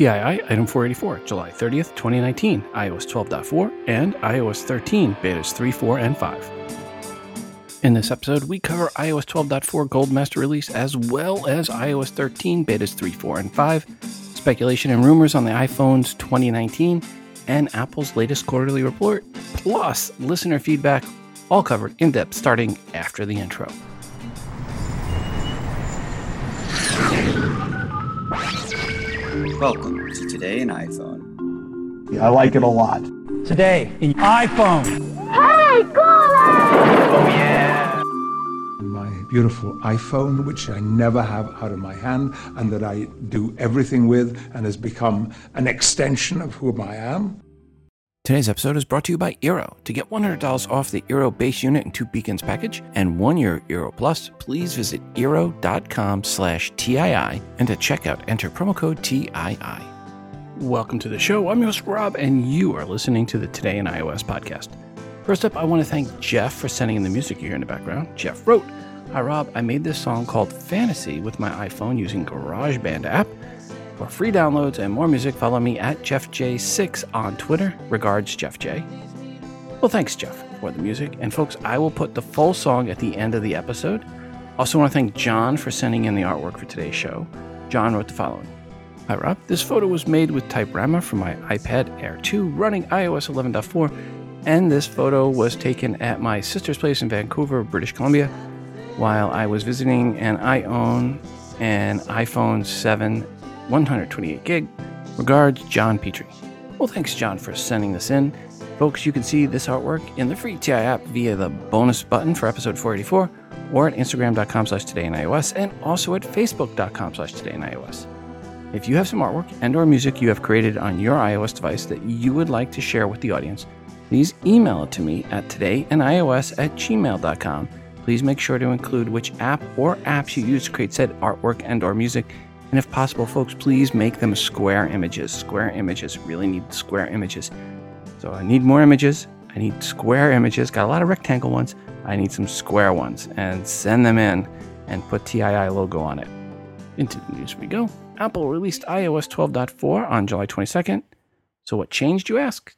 TII Item 484, July 30th, 2019, iOS 12.4 and iOS 13, betas 3, 4, and 5. In this episode, we cover iOS 12.4 Gold Master Release as well as iOS 13, betas 3, 4, and 5, speculation and rumors on the iPhones 2019, and Apple's latest quarterly report, plus listener feedback, all covered in depth starting after the intro. Welcome to Today in iPhone. I like it a lot. Today in iPhone. Hey, Gola! Oh, yeah! my beautiful iPhone, which I never have out of my hand and that I do everything with and has become an extension of who I am. Today's episode is brought to you by Eero. To get $100 off the Eero base unit and two beacons package and one year Eero Plus, please visit Eero.com slash TII and to checkout enter promo code TII. Welcome to the show. I'm your host, Rob, and you are listening to the Today in iOS podcast. First up, I want to thank Jeff for sending in the music you hear in the background. Jeff wrote, Hi Rob, I made this song called Fantasy with my iPhone using GarageBand app. For free downloads and more music, follow me at JeffJ6 on Twitter. Regards, Jeff J. Well, thanks, Jeff, for the music. And folks, I will put the full song at the end of the episode. Also, want to thank John for sending in the artwork for today's show. John wrote the following Hi, Rob. This photo was made with Typorama from my iPad Air 2 running iOS 11.4, and this photo was taken at my sister's place in Vancouver, British Columbia, while I was visiting, and I own an iPhone 7 128 gig. Regards, John Petrie. Well, thanks, John, for sending this in. Folks, you can see this artwork in the free TI app via the bonus button for episode 484 or at instagram.com slash today in iOS and also at facebook.com slash today in iOS. If you have some artwork and or music you have created on your iOS device that you would like to share with the audience, please email it to me at todayinios at gmail.com. Please make sure to include which app or apps you use to create said artwork and or music and if possible, folks, please make them square images. Square images. Really need square images. So I need more images. I need square images. Got a lot of rectangle ones. I need some square ones. And send them in and put TII logo on it. Into the news we go. Apple released iOS 12.4 on July 22nd. So what changed, you ask?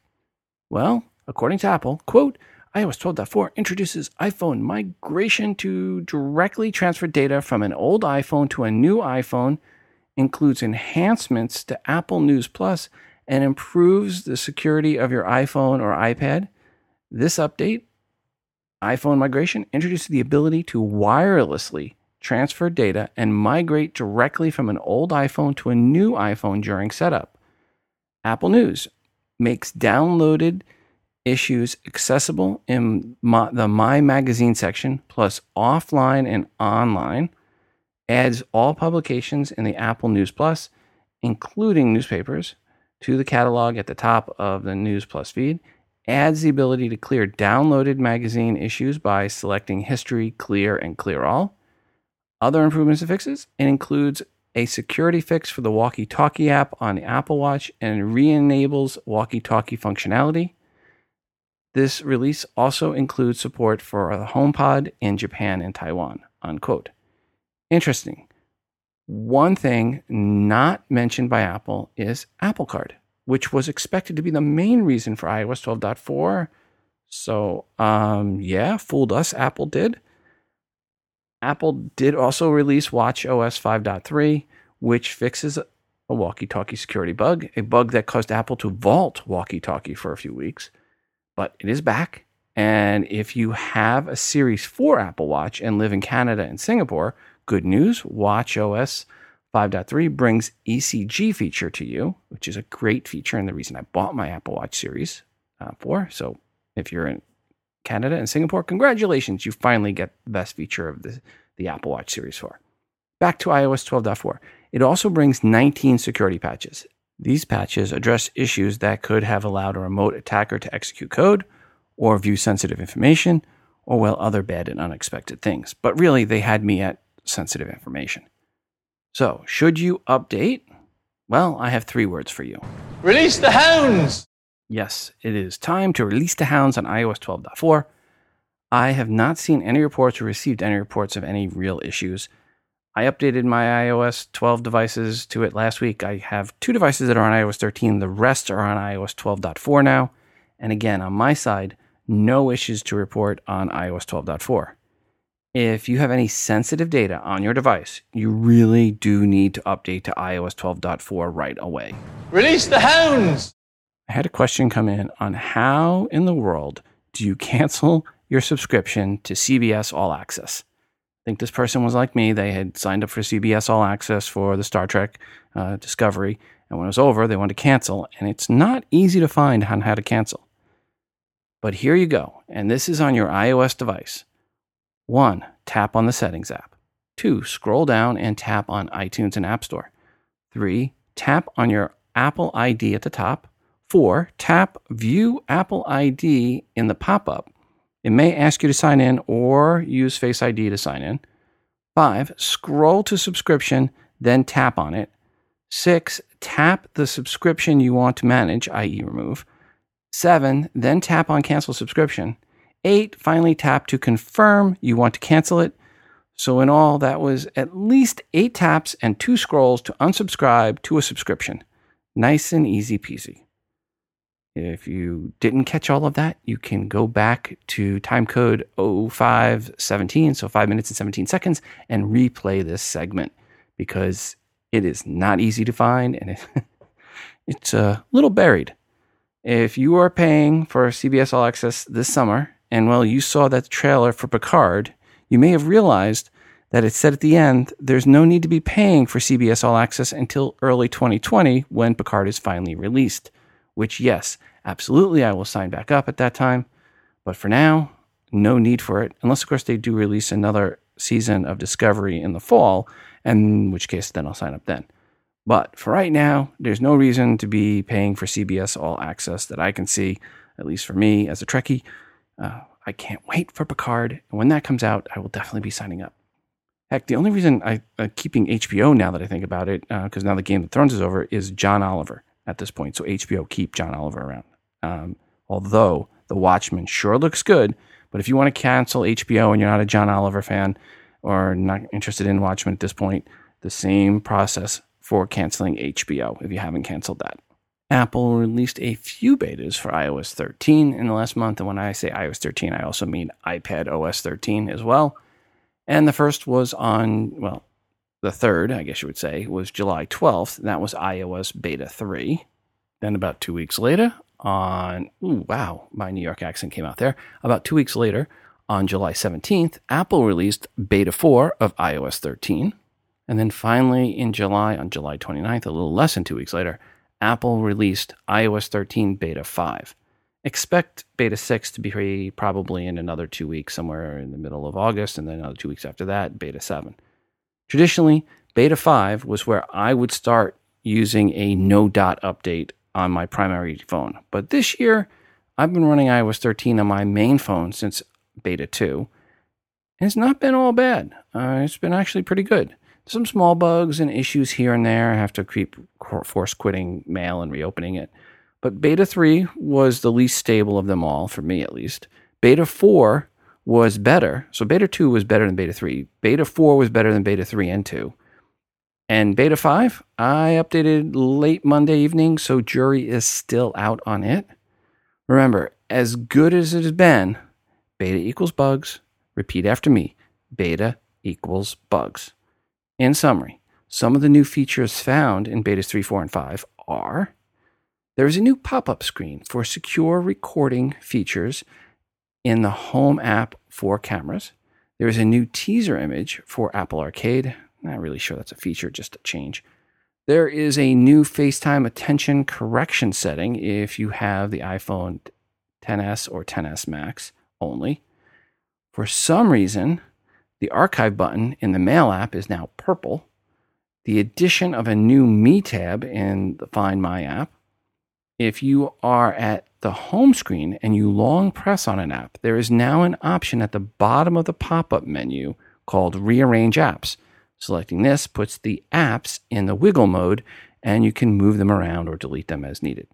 Well, according to Apple, quote, iOS 12.4 introduces iPhone migration to directly transfer data from an old iPhone to a new iPhone includes enhancements to Apple News Plus and improves the security of your iPhone or iPad. This update, iPhone migration, introduces the ability to wirelessly transfer data and migrate directly from an old iPhone to a new iPhone during setup. Apple News makes downloaded issues accessible in the My Magazine section, plus offline and online adds all publications in the Apple News Plus, including newspapers, to the catalog at the top of the News Plus feed, adds the ability to clear downloaded magazine issues by selecting History, Clear, and Clear All. Other improvements and fixes, it includes a security fix for the walkie talkie app on the Apple Watch and re enables walkie talkie functionality. This release also includes support for the HomePod in Japan and Taiwan. Unquote. Interesting. One thing not mentioned by Apple is Apple Card, which was expected to be the main reason for iOS 12.4. So, um, yeah, fooled us. Apple did. Apple did also release Watch OS 5.3, which fixes a walkie talkie security bug, a bug that caused Apple to vault walkie talkie for a few weeks. But it is back. And if you have a Series 4 Apple Watch and live in Canada and Singapore, Good news, Watch OS 5.3 brings ECG feature to you, which is a great feature and the reason I bought my Apple Watch series uh, for. So if you're in Canada and Singapore, congratulations, you finally get the best feature of the, the Apple Watch series 4. Back to iOS 12.4. It also brings 19 security patches. These patches address issues that could have allowed a remote attacker to execute code or view sensitive information or well other bad and unexpected things. But really they had me at sensitive information. So, should you update? Well, I have three words for you. Release the hounds! Yes, it is time to release the hounds on iOS 12.4. I have not seen any reports or received any reports of any real issues. I updated my iOS 12 devices to it last week. I have two devices that are on iOS 13. The rest are on iOS 12.4 now. And again, on my side, no issues to report on iOS 12.4. If you have any sensitive data on your device, you really do need to update to iOS 12.4 right away. Release the hounds! I had a question come in on how in the world do you cancel your subscription to CBS All Access? I think this person was like me. They had signed up for CBS All Access for the Star Trek uh, Discovery. And when it was over, they wanted to cancel. And it's not easy to find on how to cancel. But here you go. And this is on your iOS device. One, tap on the Settings app. Two, scroll down and tap on iTunes and App Store. Three, tap on your Apple ID at the top. Four, tap View Apple ID in the pop up it may ask you to sign in or use Face ID to sign in. Five, scroll to subscription, then tap on it. Six, tap the subscription you want to manage, i.e., remove. Seven, then tap on cancel subscription. Eight, finally tap to confirm you want to cancel it. So, in all, that was at least eight taps and two scrolls to unsubscribe to a subscription. Nice and easy peasy. If you didn't catch all of that, you can go back to time timecode 0517, so 5 minutes and 17 seconds, and replay this segment because it is not easy to find and it, it's a little buried. If you are paying for CBS All Access this summer, and well, you saw that trailer for Picard, you may have realized that it said at the end there's no need to be paying for CBS All Access until early 2020 when Picard is finally released which, yes, absolutely, I will sign back up at that time. But for now, no need for it, unless, of course, they do release another season of Discovery in the fall, in which case then I'll sign up then. But for right now, there's no reason to be paying for CBS All Access that I can see, at least for me as a Trekkie. Uh, I can't wait for Picard, and when that comes out, I will definitely be signing up. Heck, the only reason I, am keeping HBO now that I think about it, because uh, now the Game of Thrones is over, is John Oliver at this point. So HBO keep John Oliver around. Um, although The Watchmen sure looks good, but if you want to cancel HBO and you're not a John Oliver fan or not interested in Watchmen at this point, the same process for canceling HBO if you haven't canceled that. Apple released a few betas for iOS 13 in the last month. And when I say iOS 13, I also mean iPad OS 13 as well. And the first was on, well, the third, I guess you would say, was July 12th. That was iOS Beta 3. Then, about two weeks later, on, ooh, wow, my New York accent came out there. About two weeks later, on July 17th, Apple released Beta 4 of iOS 13. And then finally, in July, on July 29th, a little less than two weeks later, Apple released iOS 13 Beta 5. Expect Beta 6 to be probably in another two weeks, somewhere in the middle of August, and then another two weeks after that, Beta 7. Traditionally, Beta 5 was where I would start using a no dot update on my primary phone. But this year, I've been running iOS 13 on my main phone since Beta 2. And it's not been all bad. Uh, it's been actually pretty good. Some small bugs and issues here and there. I have to keep force quitting mail and reopening it. But Beta 3 was the least stable of them all, for me at least. Beta 4 was better. So beta 2 was better than beta 3. Beta 4 was better than beta 3 and 2. And beta 5, I updated late Monday evening, so jury is still out on it. Remember, as good as it has been, beta equals bugs. Repeat after me beta equals bugs. In summary, some of the new features found in betas 3, 4, and 5 are there is a new pop up screen for secure recording features in the Home app for cameras. There is a new teaser image for Apple Arcade. Not really sure that's a feature, just a change. There is a new FaceTime attention correction setting if you have the iPhone 10s or 10s Max only. For some reason, the archive button in the Mail app is now purple. The addition of a new Me tab in the Find My app. If you are at the home screen and you long press on an app, there is now an option at the bottom of the pop up menu called Rearrange Apps. Selecting this puts the apps in the wiggle mode and you can move them around or delete them as needed.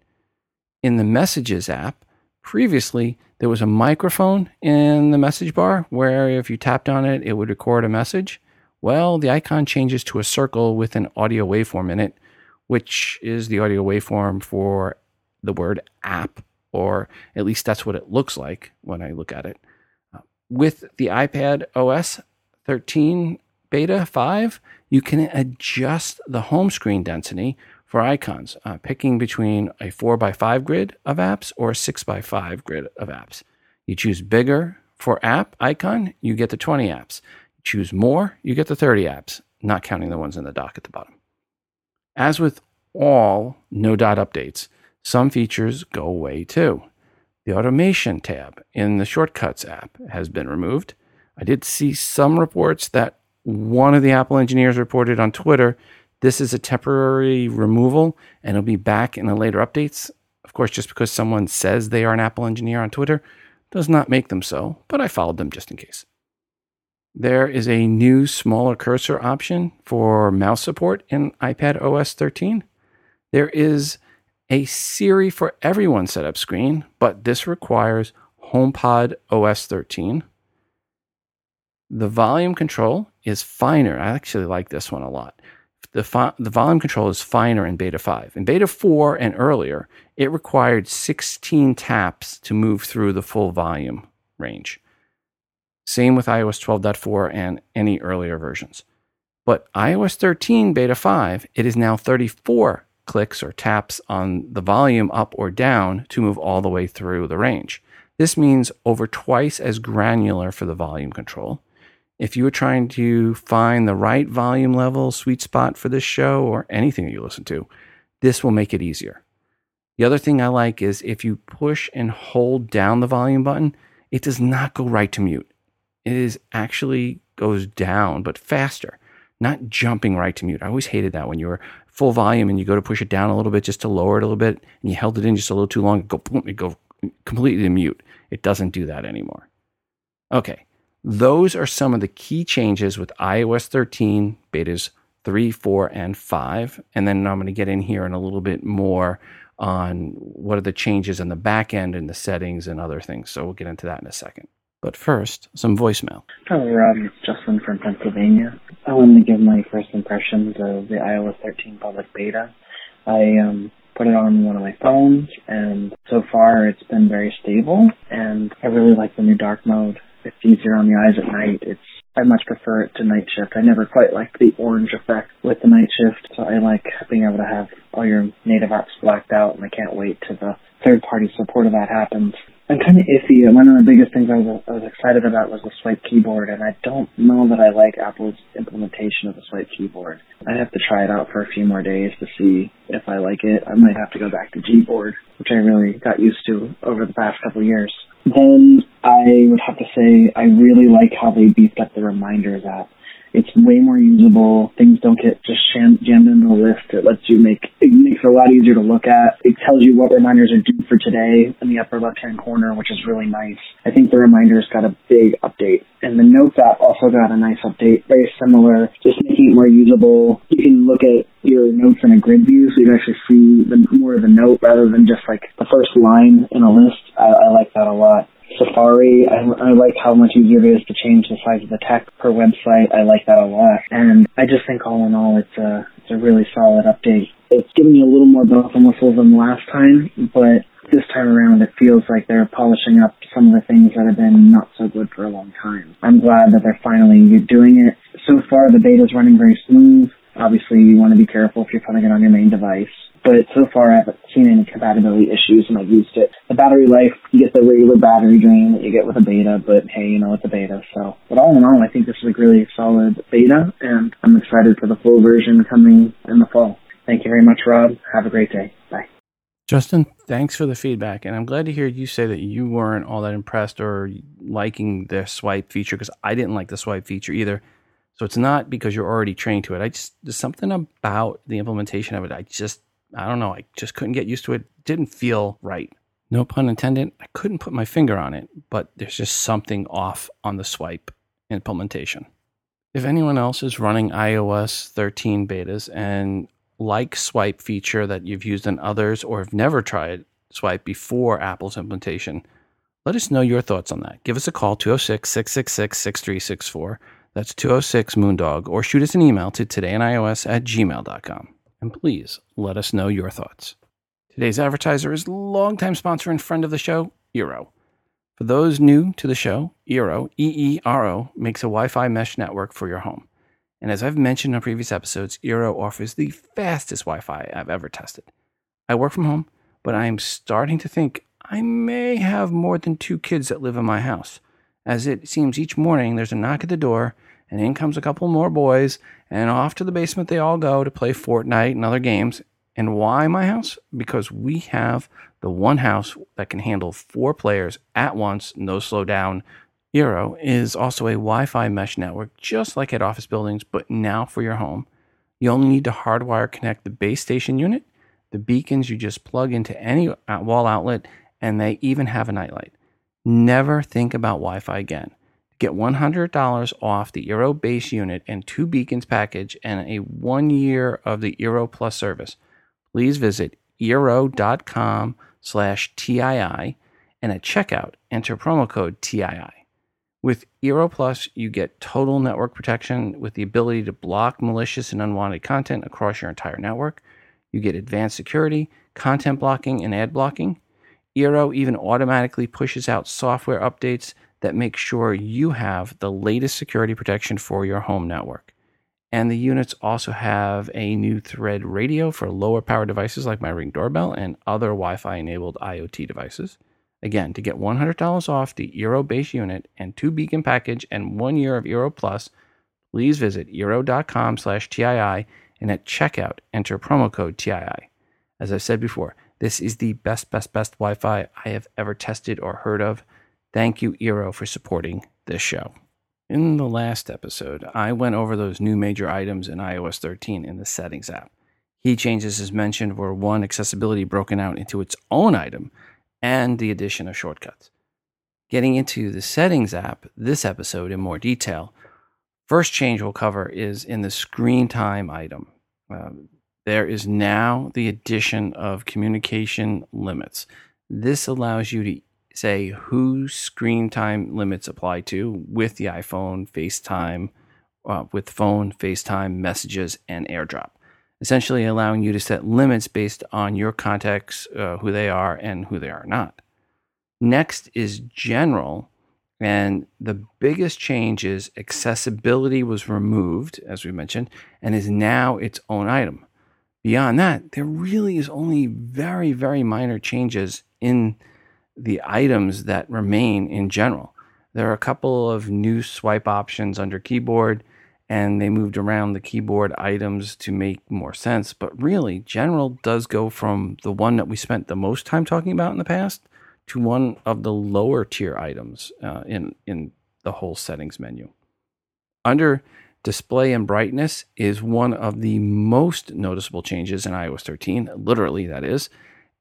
In the Messages app, previously there was a microphone in the message bar where if you tapped on it, it would record a message. Well, the icon changes to a circle with an audio waveform in it, which is the audio waveform for the word app, or at least that's what it looks like when I look at it. Uh, with the iPad OS 13 beta 5, you can adjust the home screen density for icons, uh, picking between a 4x5 grid of apps or a 6x5 grid of apps. You choose bigger for app icon, you get the 20 apps. You choose more, you get the 30 apps, not counting the ones in the dock at the bottom. As with all no dot updates, some features go away too. The automation tab in the Shortcuts app has been removed. I did see some reports that one of the Apple engineers reported on Twitter this is a temporary removal and it'll be back in the later updates. Of course, just because someone says they are an Apple engineer on Twitter does not make them so, but I followed them just in case. There is a new smaller cursor option for mouse support in iPad OS 13. There is a Siri for everyone setup screen, but this requires HomePod OS 13. The volume control is finer. I actually like this one a lot the, the volume control is finer in beta 5. In beta 4 and earlier, it required 16 taps to move through the full volume range. Same with iOS 12.4 and any earlier versions. But iOS 13 beta 5, it is now 34 clicks or taps on the volume up or down to move all the way through the range. This means over twice as granular for the volume control if you were trying to find the right volume level, sweet spot for this show or anything that you listen to, this will make it easier. The other thing I like is if you push and hold down the volume button, it does not go right to mute. It is actually goes down, but faster, not jumping right to mute. I always hated that when you were full volume and you go to push it down a little bit just to lower it a little bit and you held it in just a little too long, it go boom, it go completely to mute. It doesn't do that anymore. Okay, those are some of the key changes with iOS 13 betas 3, 4, and 5. And then I'm going to get in here in a little bit more on what are the changes in the back end and the settings and other things. So we'll get into that in a second. But first, some voicemail. Hello, Rob. It's Justin from Pennsylvania. I wanted to give my first impressions of the iOS 13 public beta. I um, put it on one of my phones, and so far it's been very stable, and I really like the new dark mode it's easier on the eyes at night. It's I much prefer it to night shift. I never quite liked the orange effect with the night shift, so I like being able to have all your native apps blacked out, and I can't wait till the third party support of that happens. I'm kind of iffy. One of the biggest things I was, I was excited about was the swipe keyboard, and I don't know that I like Apple's implementation of the swipe keyboard. I have to try it out for a few more days to see if I like it. I might have to go back to Gboard, which I really got used to over the past couple years. Then I would have to say I really like how they beefed up the reminders app. It's way more usable. Things don't get just jammed into the list. It lets you make it makes it a lot easier to look at. It tells you what reminders are due for today in the upper left hand corner, which is really nice. I think the reminders got a big update. And the Notes app also got a nice update, very similar, just making it more usable. You can look at your notes in a grid view, so you can actually see the, more of the note rather than just like the first line in a list. I, I like that a lot. Safari. I, I like how much easier it is to change the size of the text per website. I like that a lot. And I just think all in all, it's a, it's a really solid update. It's given me a little more bells and whistles than last time, but this time around it feels like they're polishing up some of the things that have been not so good for a long time. I'm glad that they're finally doing it. So far the beta is running very smooth. Obviously you want to be careful if you're putting it on your main device but so far I haven't seen any compatibility issues and I've used it. The battery life, you get the regular battery drain that you get with a beta, but hey, you know, it's a beta. So, but all in all, I think this is a really solid beta and I'm excited for the full version coming in the fall. Thank you very much, Rob. Have a great day. Bye. Justin, thanks for the feedback. And I'm glad to hear you say that you weren't all that impressed or liking the swipe feature because I didn't like the swipe feature either. So it's not because you're already trained to it. I just, there's something about the implementation of it. I just I don't know. I just couldn't get used to it. Didn't feel right. No pun intended. I couldn't put my finger on it, but there's just something off on the swipe implementation. If anyone else is running iOS 13 betas and like swipe feature that you've used in others or have never tried swipe before Apple's implementation, let us know your thoughts on that. Give us a call 206 666 6364. That's 206 Moondog, or shoot us an email to todayinios at gmail.com. And please let us know your thoughts. Today's advertiser is longtime sponsor and friend of the show, Eero. For those new to the show, Eero, E E R O, makes a Wi Fi mesh network for your home. And as I've mentioned in previous episodes, Eero offers the fastest Wi Fi I've ever tested. I work from home, but I am starting to think I may have more than two kids that live in my house, as it seems each morning there's a knock at the door, and in comes a couple more boys, and off to the basement they all go to play Fortnite and other games. And why my house? Because we have the one house that can handle four players at once, no slow down. Eero is also a Wi Fi mesh network, just like at office buildings, but now for your home. You only need to hardwire connect the base station unit. The beacons you just plug into any wall outlet, and they even have a nightlight. Never think about Wi Fi again. Get $100 off the Eero base unit and two beacons package and a one year of the Eero Plus service. Please visit eero.com slash TII and at checkout, enter promo code TII. With Eero Plus, you get total network protection with the ability to block malicious and unwanted content across your entire network. You get advanced security, content blocking, and ad blocking. Eero even automatically pushes out software updates that make sure you have the latest security protection for your home network. And the units also have a new thread radio for lower power devices like my Ring doorbell and other Wi Fi enabled IoT devices. Again, to get $100 off the Eero base unit and two beacon package and one year of Eero Plus, please visit eero.com slash TII and at checkout, enter promo code TII. As I've said before, this is the best, best, best Wi Fi I have ever tested or heard of. Thank you, Eero, for supporting this show. In the last episode, I went over those new major items in iOS 13 in the Settings app. Key changes, as mentioned, were one, accessibility broken out into its own item, and the addition of shortcuts. Getting into the Settings app, this episode in more detail, first change we'll cover is in the screen time item. Um, there is now the addition of communication limits. This allows you to say whose screen time limits apply to with the iPhone, FaceTime, uh, with phone, FaceTime, messages, and AirDrop. Essentially, allowing you to set limits based on your contacts, uh, who they are, and who they are not. Next is general, and the biggest change is accessibility was removed, as we mentioned, and is now its own item. Beyond that, there really is only very, very minor changes in the items that remain in general. There are a couple of new swipe options under keyboard, and they moved around the keyboard items to make more sense. But really, general does go from the one that we spent the most time talking about in the past to one of the lower tier items uh, in in the whole settings menu. Under display and brightness is one of the most noticeable changes in iOS 13, literally that is,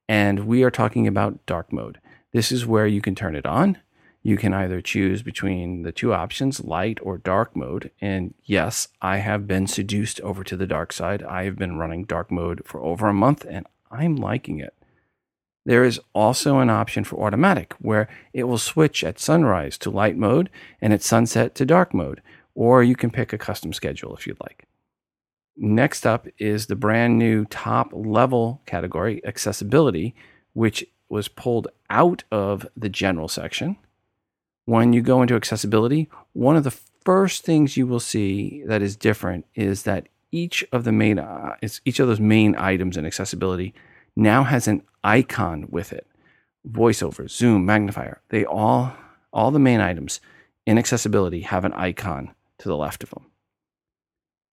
and we are talking about dark mode. This is where you can turn it on. You can either choose between the two options, light or dark mode. And yes, I have been seduced over to the dark side. I have been running dark mode for over a month and I'm liking it. There is also an option for automatic where it will switch at sunrise to light mode and at sunset to dark mode, or you can pick a custom schedule if you'd like. Next up is the brand new top level category, accessibility, which was pulled out of the general section. When you go into accessibility, one of the first things you will see that is different is that each of the main uh, each of those main items in accessibility now has an icon with it. Voiceover, zoom, magnifier, they all all the main items in accessibility have an icon to the left of them.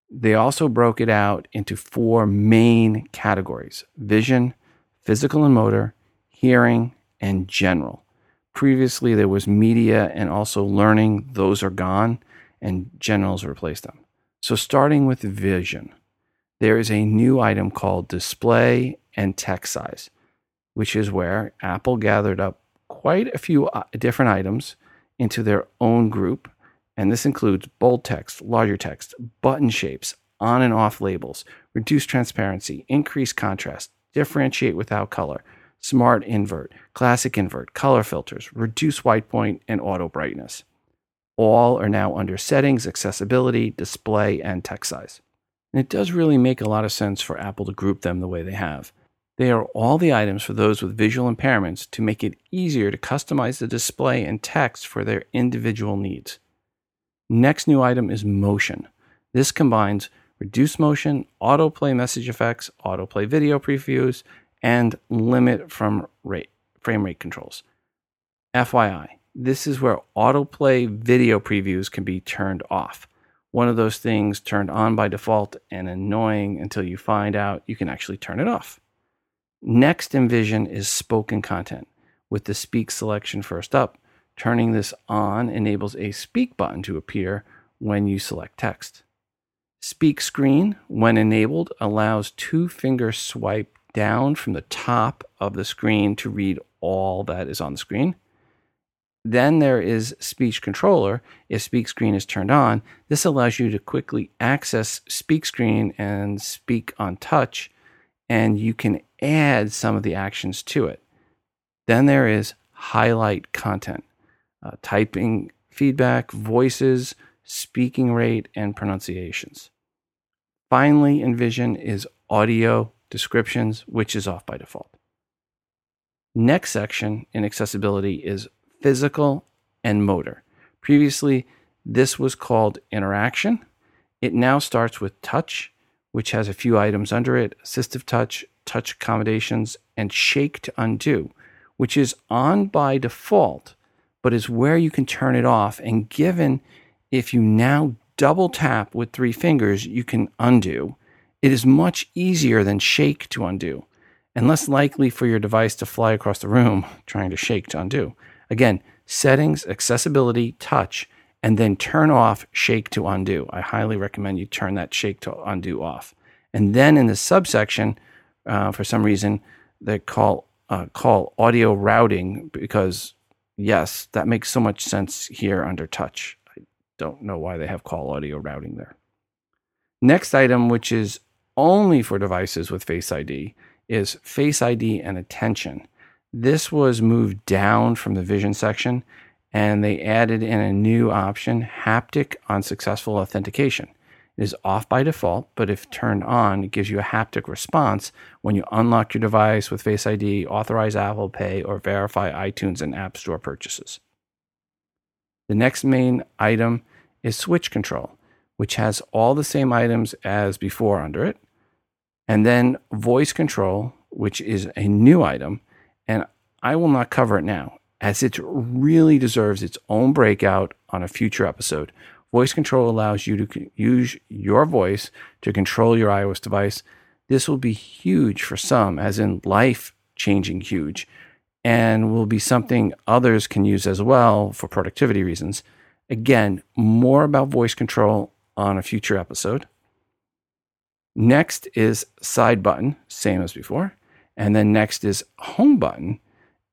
They also broke it out into four main categories: vision, physical and motor, hearing, and general. Previously, there was media and also learning. Those are gone, and generals replaced them. So, starting with vision, there is a new item called display and text size, which is where Apple gathered up quite a few uh, different items into their own group. And this includes bold text, larger text, button shapes, on and off labels, reduced transparency, increased contrast, differentiate without color, smart invert, classic invert, color filters, reduce white point, and auto brightness. All are now under settings, accessibility, display, and text size. And it does really make a lot of sense for Apple to group them the way they have. They are all the items for those with visual impairments to make it easier to customize the display and text for their individual needs. Next new item is motion. This combines reduce motion, autoplay message effects, autoplay video previews, and limit from rate, frame rate controls. FYI, this is where autoplay video previews can be turned off. One of those things turned on by default and annoying until you find out you can actually turn it off. Next in Vision is spoken content. With the speak selection first up, turning this on enables a speak button to appear when you select text. Speak screen, when enabled, allows two finger swipe down from the top of the screen to read all that is on the screen. Then there is speech controller. If speak screen is turned on, this allows you to quickly access speak screen and speak on touch, and you can add some of the actions to it. Then there is highlight content, uh, typing feedback, voices, speaking rate, and pronunciations. Finally, in Vision is audio descriptions, which is off by default. Next section in accessibility is physical and motor. Previously, this was called interaction. It now starts with touch, which has a few items under it assistive touch, touch accommodations, and shake to undo, which is on by default, but is where you can turn it off. And given if you now double tap with three fingers, you can undo. It is much easier than shake to undo, and less likely for your device to fly across the room trying to shake to undo. Again, settings, accessibility, touch, and then turn off shake to undo. I highly recommend you turn that shake to undo off. And then in the subsection, uh, for some reason, they call uh, call audio routing because yes, that makes so much sense here under touch. I don't know why they have call audio routing there. Next item, which is only for devices with Face ID, is Face ID and attention. This was moved down from the vision section and they added in a new option haptic on successful authentication. It is off by default, but if turned on, it gives you a haptic response when you unlock your device with Face ID, authorize Apple Pay, or verify iTunes and App Store purchases. The next main item is switch control, which has all the same items as before under it. And then voice control, which is a new item and I will not cover it now, as it really deserves its own breakout on a future episode. Voice control allows you to use your voice to control your iOS device. This will be huge for some, as in life changing huge, and will be something others can use as well for productivity reasons. Again, more about voice control on a future episode. Next is side button, same as before. And then next is home button.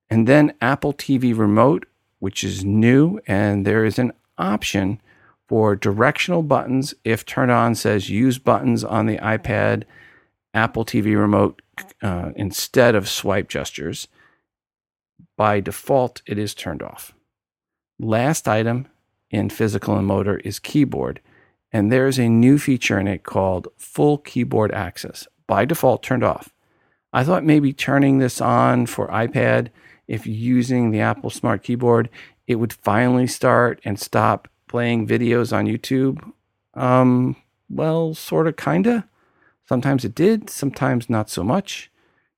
And then Apple TV remote, which is new. And there is an option for directional buttons. If turned on, says use buttons on the iPad, Apple TV remote uh, instead of swipe gestures. By default, it is turned off. Last item in physical and motor is keyboard. And there's a new feature in it called full keyboard access. By default, turned off. I thought maybe turning this on for iPad, if using the Apple Smart Keyboard, it would finally start and stop playing videos on YouTube. Um, well, sort of, kind of. Sometimes it did, sometimes not so much.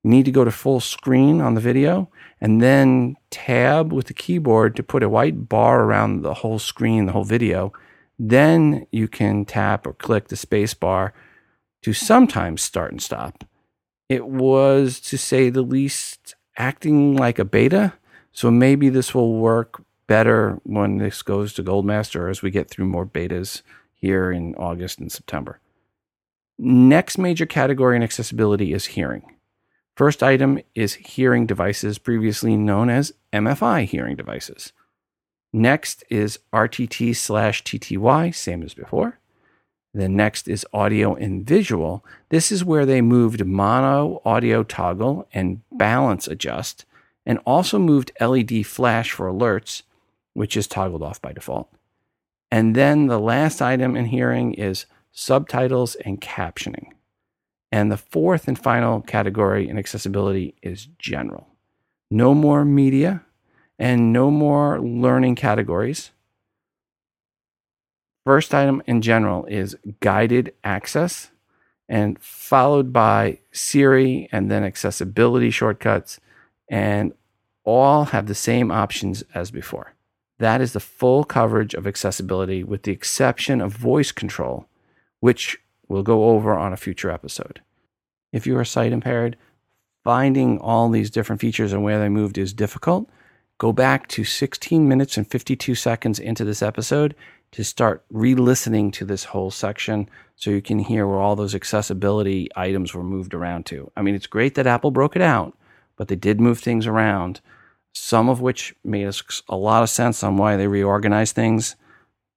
You need to go to full screen on the video and then tab with the keyboard to put a white bar around the whole screen, the whole video. Then you can tap or click the space bar to sometimes start and stop it was, to say the least, acting like a beta. So maybe this will work better when this goes to Goldmaster as we get through more betas here in August and September. Next major category in accessibility is hearing. First item is hearing devices, previously known as MFI hearing devices. Next is RTT slash TTY, same as before. The next is audio and visual. This is where they moved mono audio toggle and balance adjust, and also moved LED flash for alerts, which is toggled off by default. And then the last item in hearing is subtitles and captioning. And the fourth and final category in accessibility is general. No more media and no more learning categories. First item in general is guided access, and followed by Siri and then accessibility shortcuts, and all have the same options as before. That is the full coverage of accessibility with the exception of voice control, which we'll go over on a future episode. If you are sight impaired, finding all these different features and where they moved is difficult. Go back to 16 minutes and 52 seconds into this episode to start re listening to this whole section so you can hear where all those accessibility items were moved around to. I mean, it's great that Apple broke it out, but they did move things around, some of which made a lot of sense on why they reorganized things,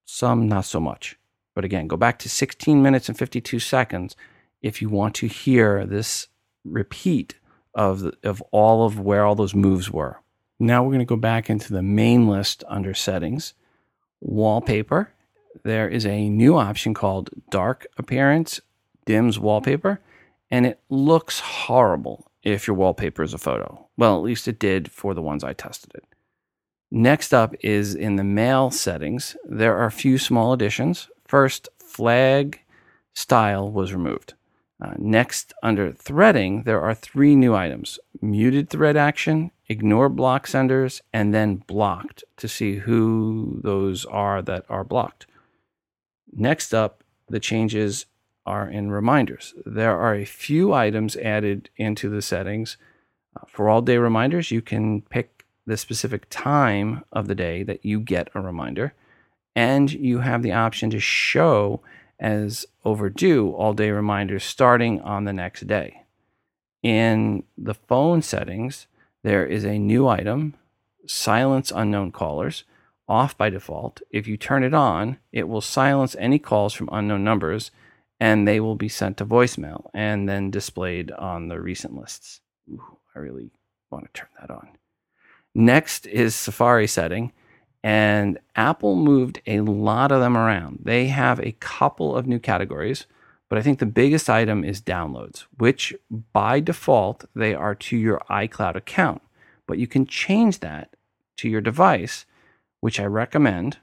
some not so much. But again, go back to 16 minutes and 52 seconds if you want to hear this repeat of, the, of all of where all those moves were. Now we're going to go back into the main list under settings wallpaper, there is a new option called dark appearance dims wallpaper, and it looks horrible if your wallpaper is a photo. Well, at least it did for the ones I tested it. Next up is in the mail settings. There are a few small additions. First, flag style was removed. Uh, next, under threading, there are three new items muted thread action, ignore block senders, and then blocked to see who those are that are blocked. Next up, the changes are in reminders. There are a few items added into the settings. Uh, for all day reminders, you can pick the specific time of the day that you get a reminder, and you have the option to show as overdue all day reminders starting on the next day. In the phone settings, there is a new item, silence unknown callers, off by default. If you turn it on, it will silence any calls from unknown numbers and they will be sent to voicemail and then displayed on the recent lists. Ooh, I really want to turn that on. Next is Safari setting, and Apple moved a lot of them around. They have a couple of new categories. But I think the biggest item is downloads, which by default, they are to your iCloud account. But you can change that to your device, which I recommend.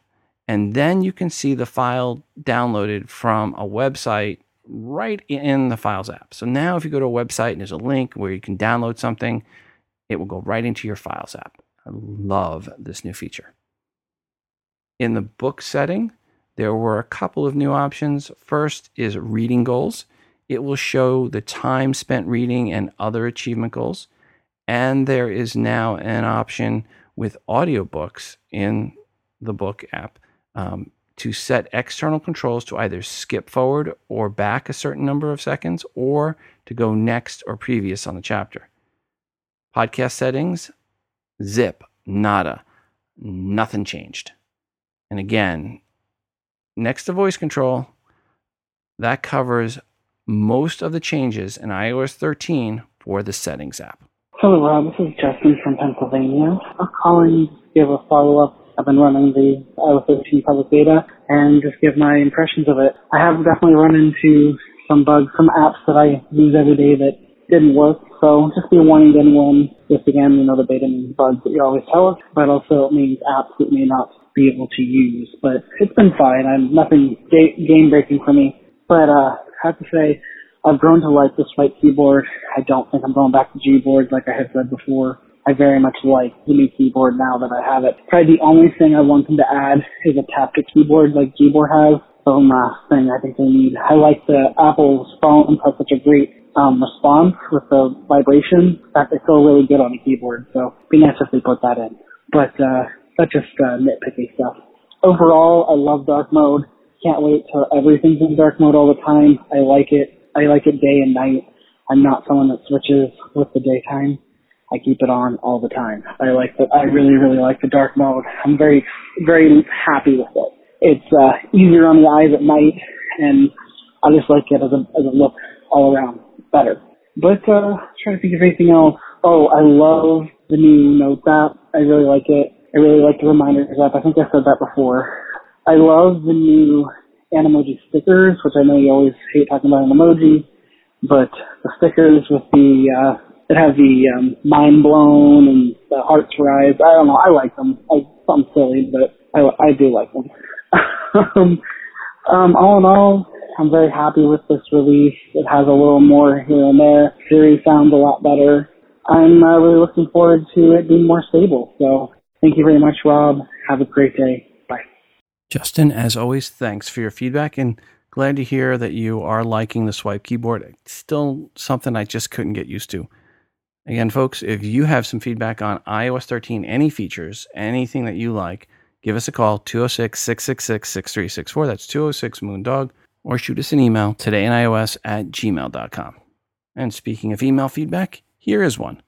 And then you can see the file downloaded from a website right in the Files app. So now, if you go to a website and there's a link where you can download something, it will go right into your Files app. I love this new feature. In the book setting, there were a couple of new options. First is reading goals. It will show the time spent reading and other achievement goals. And there is now an option with audiobooks in the book app um, to set external controls to either skip forward or back a certain number of seconds or to go next or previous on the chapter. Podcast settings, zip, nada, nothing changed. And again, next to voice control, that covers most of the changes in iOS 13 for the settings app. Hello, Rob. This is Justin from Pennsylvania. I'm calling to give a follow up. I've been running the iOS 13 public beta and just give my impressions of it. I have definitely run into some bugs, some apps that I use every day that didn't work. So just be a warning to anyone. Just again, you know, the beta means bugs that you always tell us, but also it means apps that may not be able to use. But it's been fine. I'm nothing game breaking for me. But uh, I have to say, I've grown to like the swipe keyboard. I don't think I'm going back to Gboard like I had said before. I very much like the new keyboard now that I have it. Probably the only thing I want them to add is a taptic keyboard like Gboard has. Phone last thing I think they need. I like the Apple's phone has such a great um, response with the vibration that they feel really good on the keyboard. So be nice if they put that in. But uh, that's just uh, nitpicky stuff. Overall, I love dark mode. Can't wait till everything's in dark mode all the time. I like it. I like it day and night. I'm not someone that switches with the daytime. I keep it on all the time. I like that. I really, really like the dark mode. I'm very, very happy with it. It's uh, easier on the eyes at night, and I just like it as a as a look all around better. But uh, trying to think of anything else. Oh, I love the new Notes app. I really like it. I really like the reminders app. I think I said that before. I love the new Animoji stickers, which I know you always hate talking about Animoji, but the stickers with the uh, it has the um, mind blown and the hearts rise. I don't know. I like them. I, something silly, but I, I do like them. um, um, all in all, I'm very happy with this release. It has a little more here and there. Siri sounds a lot better. I'm uh, really looking forward to it being more stable. So thank you very much, Rob. Have a great day. Bye. Justin, as always, thanks for your feedback and glad to hear that you are liking the swipe keyboard. It's still something I just couldn't get used to. Again, folks, if you have some feedback on iOS 13, any features, anything that you like, give us a call 206 666 6364. That's 206 Moondog. Or shoot us an email today in iOS at gmail.com. And speaking of email feedback, here is one.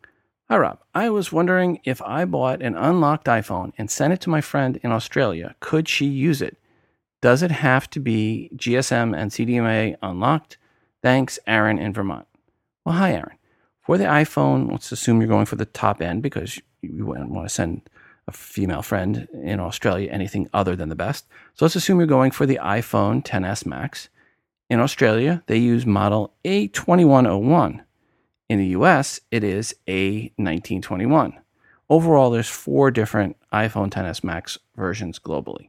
Hi, Rob. I was wondering if I bought an unlocked iPhone and sent it to my friend in Australia, could she use it? Does it have to be GSM and CDMA unlocked? Thanks, Aaron in Vermont. Well, hi, Aaron. For the iPhone, let's assume you're going for the top end because you wouldn't want to send a female friend in Australia anything other than the best. So let's assume you're going for the iPhone 10s Max. In Australia, they use model A2101. In the US, it is A1921. Overall, there's four different iPhone 10s Max versions globally.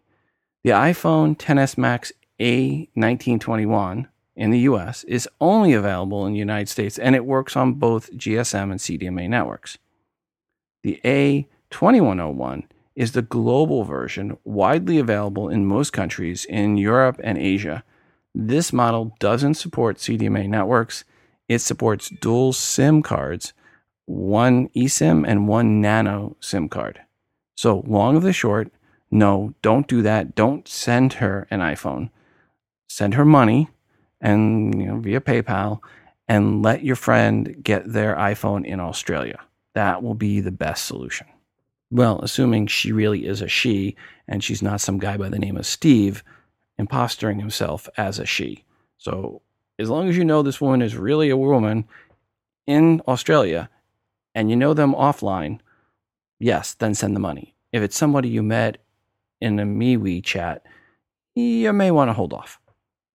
The iPhone 10s Max A1921 in the US is only available in the United States and it works on both GSM and CDMA networks. The A2101 is the global version, widely available in most countries in Europe and Asia. This model doesn't support CDMA networks. It supports dual SIM cards, one eSIM and one nano SIM card. So, long of the short, no, don't do that. Don't send her an iPhone. Send her money and you know, via PayPal and let your friend get their iPhone in Australia. That will be the best solution. Well, assuming she really is a she and she's not some guy by the name of Steve impostoring himself as a she. So, as long as you know this woman is really a woman in Australia and you know them offline, yes, then send the money. If it's somebody you met in a MeWe chat, you may want to hold off.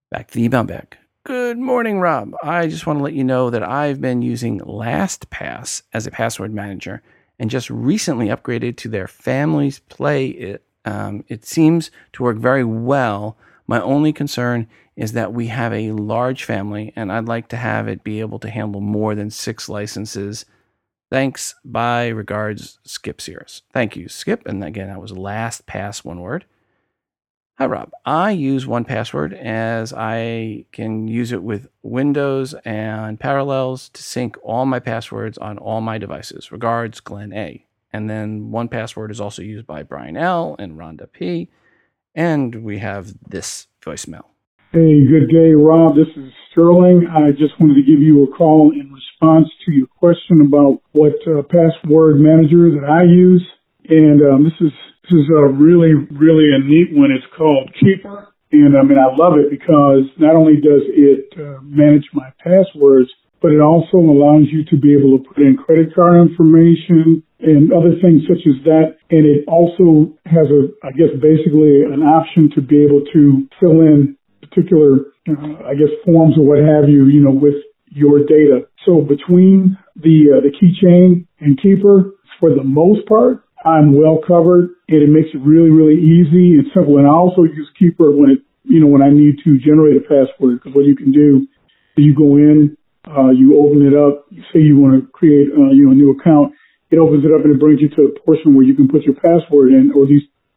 Back to the email bag. Good morning, Rob. I just want to let you know that I've been using LastPass as a password manager and just recently upgraded to their Families Play. It, um, it seems to work very well. My only concern is that we have a large family and I'd like to have it be able to handle more than six licenses. Thanks. Bye. Regards, Skip Sears. Thank you, Skip. And again, that was last pass one word. Hi, Rob. I use 1Password as I can use it with Windows and Parallels to sync all my passwords on all my devices. Regards, Glenn A. And then 1Password is also used by Brian L. and Rhonda P. And we have this voicemail. Hey, good day, Rob. This is Sterling. I just wanted to give you a call in response to your question about what uh, password manager that I use. And um, this is this is a really, really a neat one. It's called Keeper. And I mean, I love it because not only does it uh, manage my passwords, but it also allows you to be able to put in credit card information and other things such as that. And it also has a, I guess, basically an option to be able to fill in particular, uh, I guess, forms or what have you, you know, with your data. So between the uh, the keychain and Keeper, for the most part, I'm well covered and it makes it really, really easy and simple. And I also use Keeper when it, you know, when I need to generate a password because what you can do, you go in, uh, you open it up, you say you want to create, uh, you know, a new account. It opens it up and it brings you to a portion where you can put your password in, or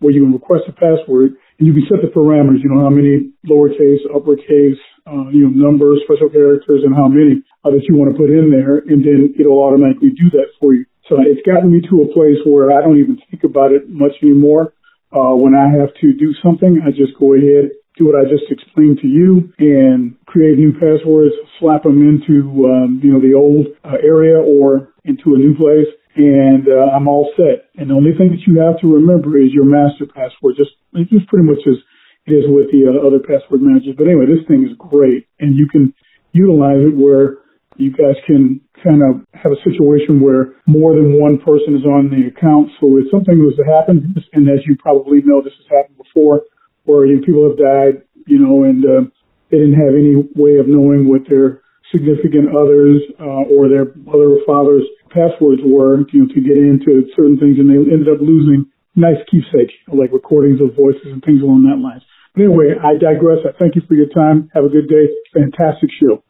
where you can request a password and you can set the parameters, you know, how many lowercase, uppercase, uh, you know, numbers, special characters, and how many uh, that you want to put in there. And then it'll automatically do that for you. So it's gotten me to a place where I don't even think about it much anymore. Uh, when I have to do something, I just go ahead, do what I just explained to you, and create new passwords, slap them into um, you know the old uh, area or into a new place, and uh, I'm all set. And the only thing that you have to remember is your master password. Just it's just pretty much as it is with the uh, other password managers. But anyway, this thing is great, and you can utilize it where you guys can kind of have a situation where more than one person is on the account. So if something was to happen, and as you probably know, this has happened before, where you know, people have died, you know, and uh, they didn't have any way of knowing what their significant others uh, or their mother or father's passwords were, you know, to get into certain things, and they ended up losing nice keepsakes, like recordings of voices and things along that line. But anyway, I digress. I thank you for your time. Have a good day. Fantastic show.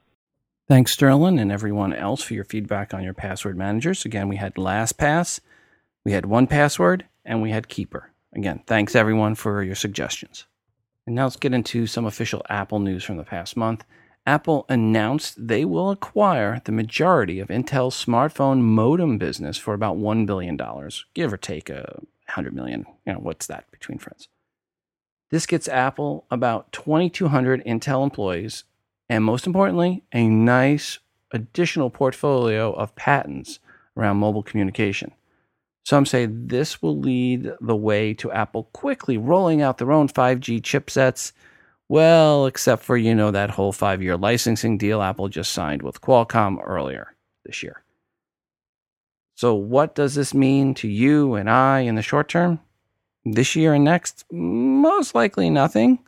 Thanks, Sterling, and everyone else for your feedback on your password managers. Again, we had LastPass, we had 1Password, and we had Keeper. Again, thanks everyone for your suggestions. And now let's get into some official Apple news from the past month. Apple announced they will acquire the majority of Intel's smartphone modem business for about $1 billion, give or take a hundred million. You know, what's that between friends? This gets Apple about 2,200 Intel employees, and most importantly, a nice additional portfolio of patents around mobile communication. Some say this will lead the way to Apple quickly rolling out their own 5G chipsets. Well, except for, you know, that whole five year licensing deal Apple just signed with Qualcomm earlier this year. So, what does this mean to you and I in the short term? This year and next? Most likely nothing.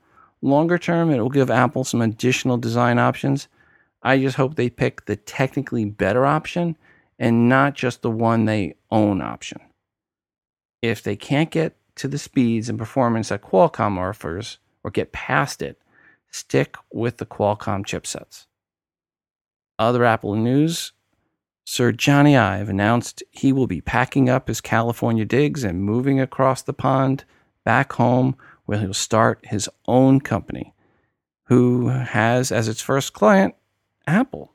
Longer term, it will give Apple some additional design options. I just hope they pick the technically better option and not just the one they own option. If they can't get to the speeds and performance that Qualcomm offers or get past it, stick with the Qualcomm chipsets. Other Apple news Sir Jony Ive announced he will be packing up his California digs and moving across the pond back home where he'll start his own company, who has as its first client Apple.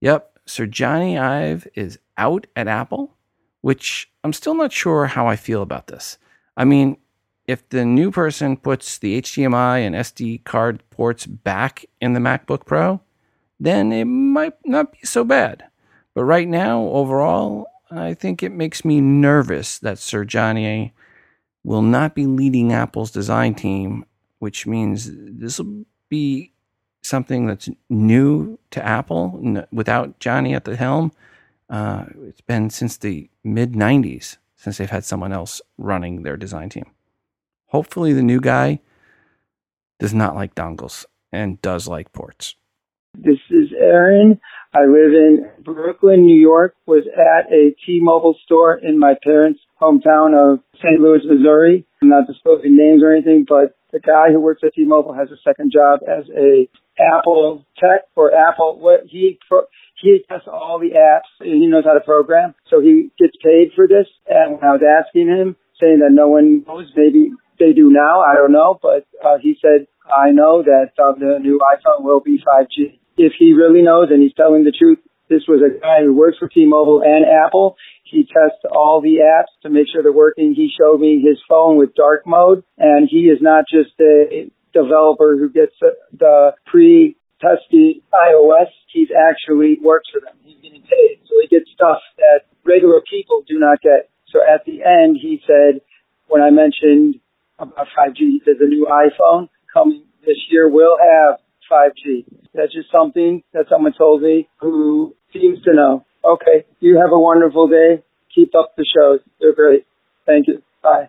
Yep, Sir Jony Ive is out at Apple, which I'm still not sure how I feel about this. I mean, if the new person puts the HDMI and SD card ports back in the MacBook Pro, then it might not be so bad. But right now, overall, I think it makes me nervous that Sir Jony will not be leading Apple's design team, which means this will be something that's new to Apple without Jony at the helm. Uh, it's been since the mid 90s since they've had someone else running their design team. Hopefully, the new guy does not like dongles and does like ports. This is Aaron. I live in Brooklyn, New York, was at a T-Mobile store in my parents' hometown of St. Louis, Missouri. I'm not disclosing names or anything, but the guy who works at T-Mobile has a second job as a Apple tech for Apple. What he he tests all the apps and he knows how to program, so he gets paid for this. And when I was asking him, saying that no one knows, maybe they do now, I don't know, but uh, he said, I know that uh, the new iPhone will be 5G if he really knows and he's telling the truth, this was a guy who works for T-Mobile and Apple. He tests all the apps to make sure they're working. He showed me his phone with dark mode, and he is not just a developer who gets the pre-tested iOS. He's actually works for them. He's getting paid, so he gets stuff that regular people do not get. So at the end, he said, when I mentioned about 5G, he said the new iPhone coming this year will have 5G. That's just something that someone told me who seems to know. Okay, you have a wonderful day. Keep up the shows. They're great. Thank you. Bye.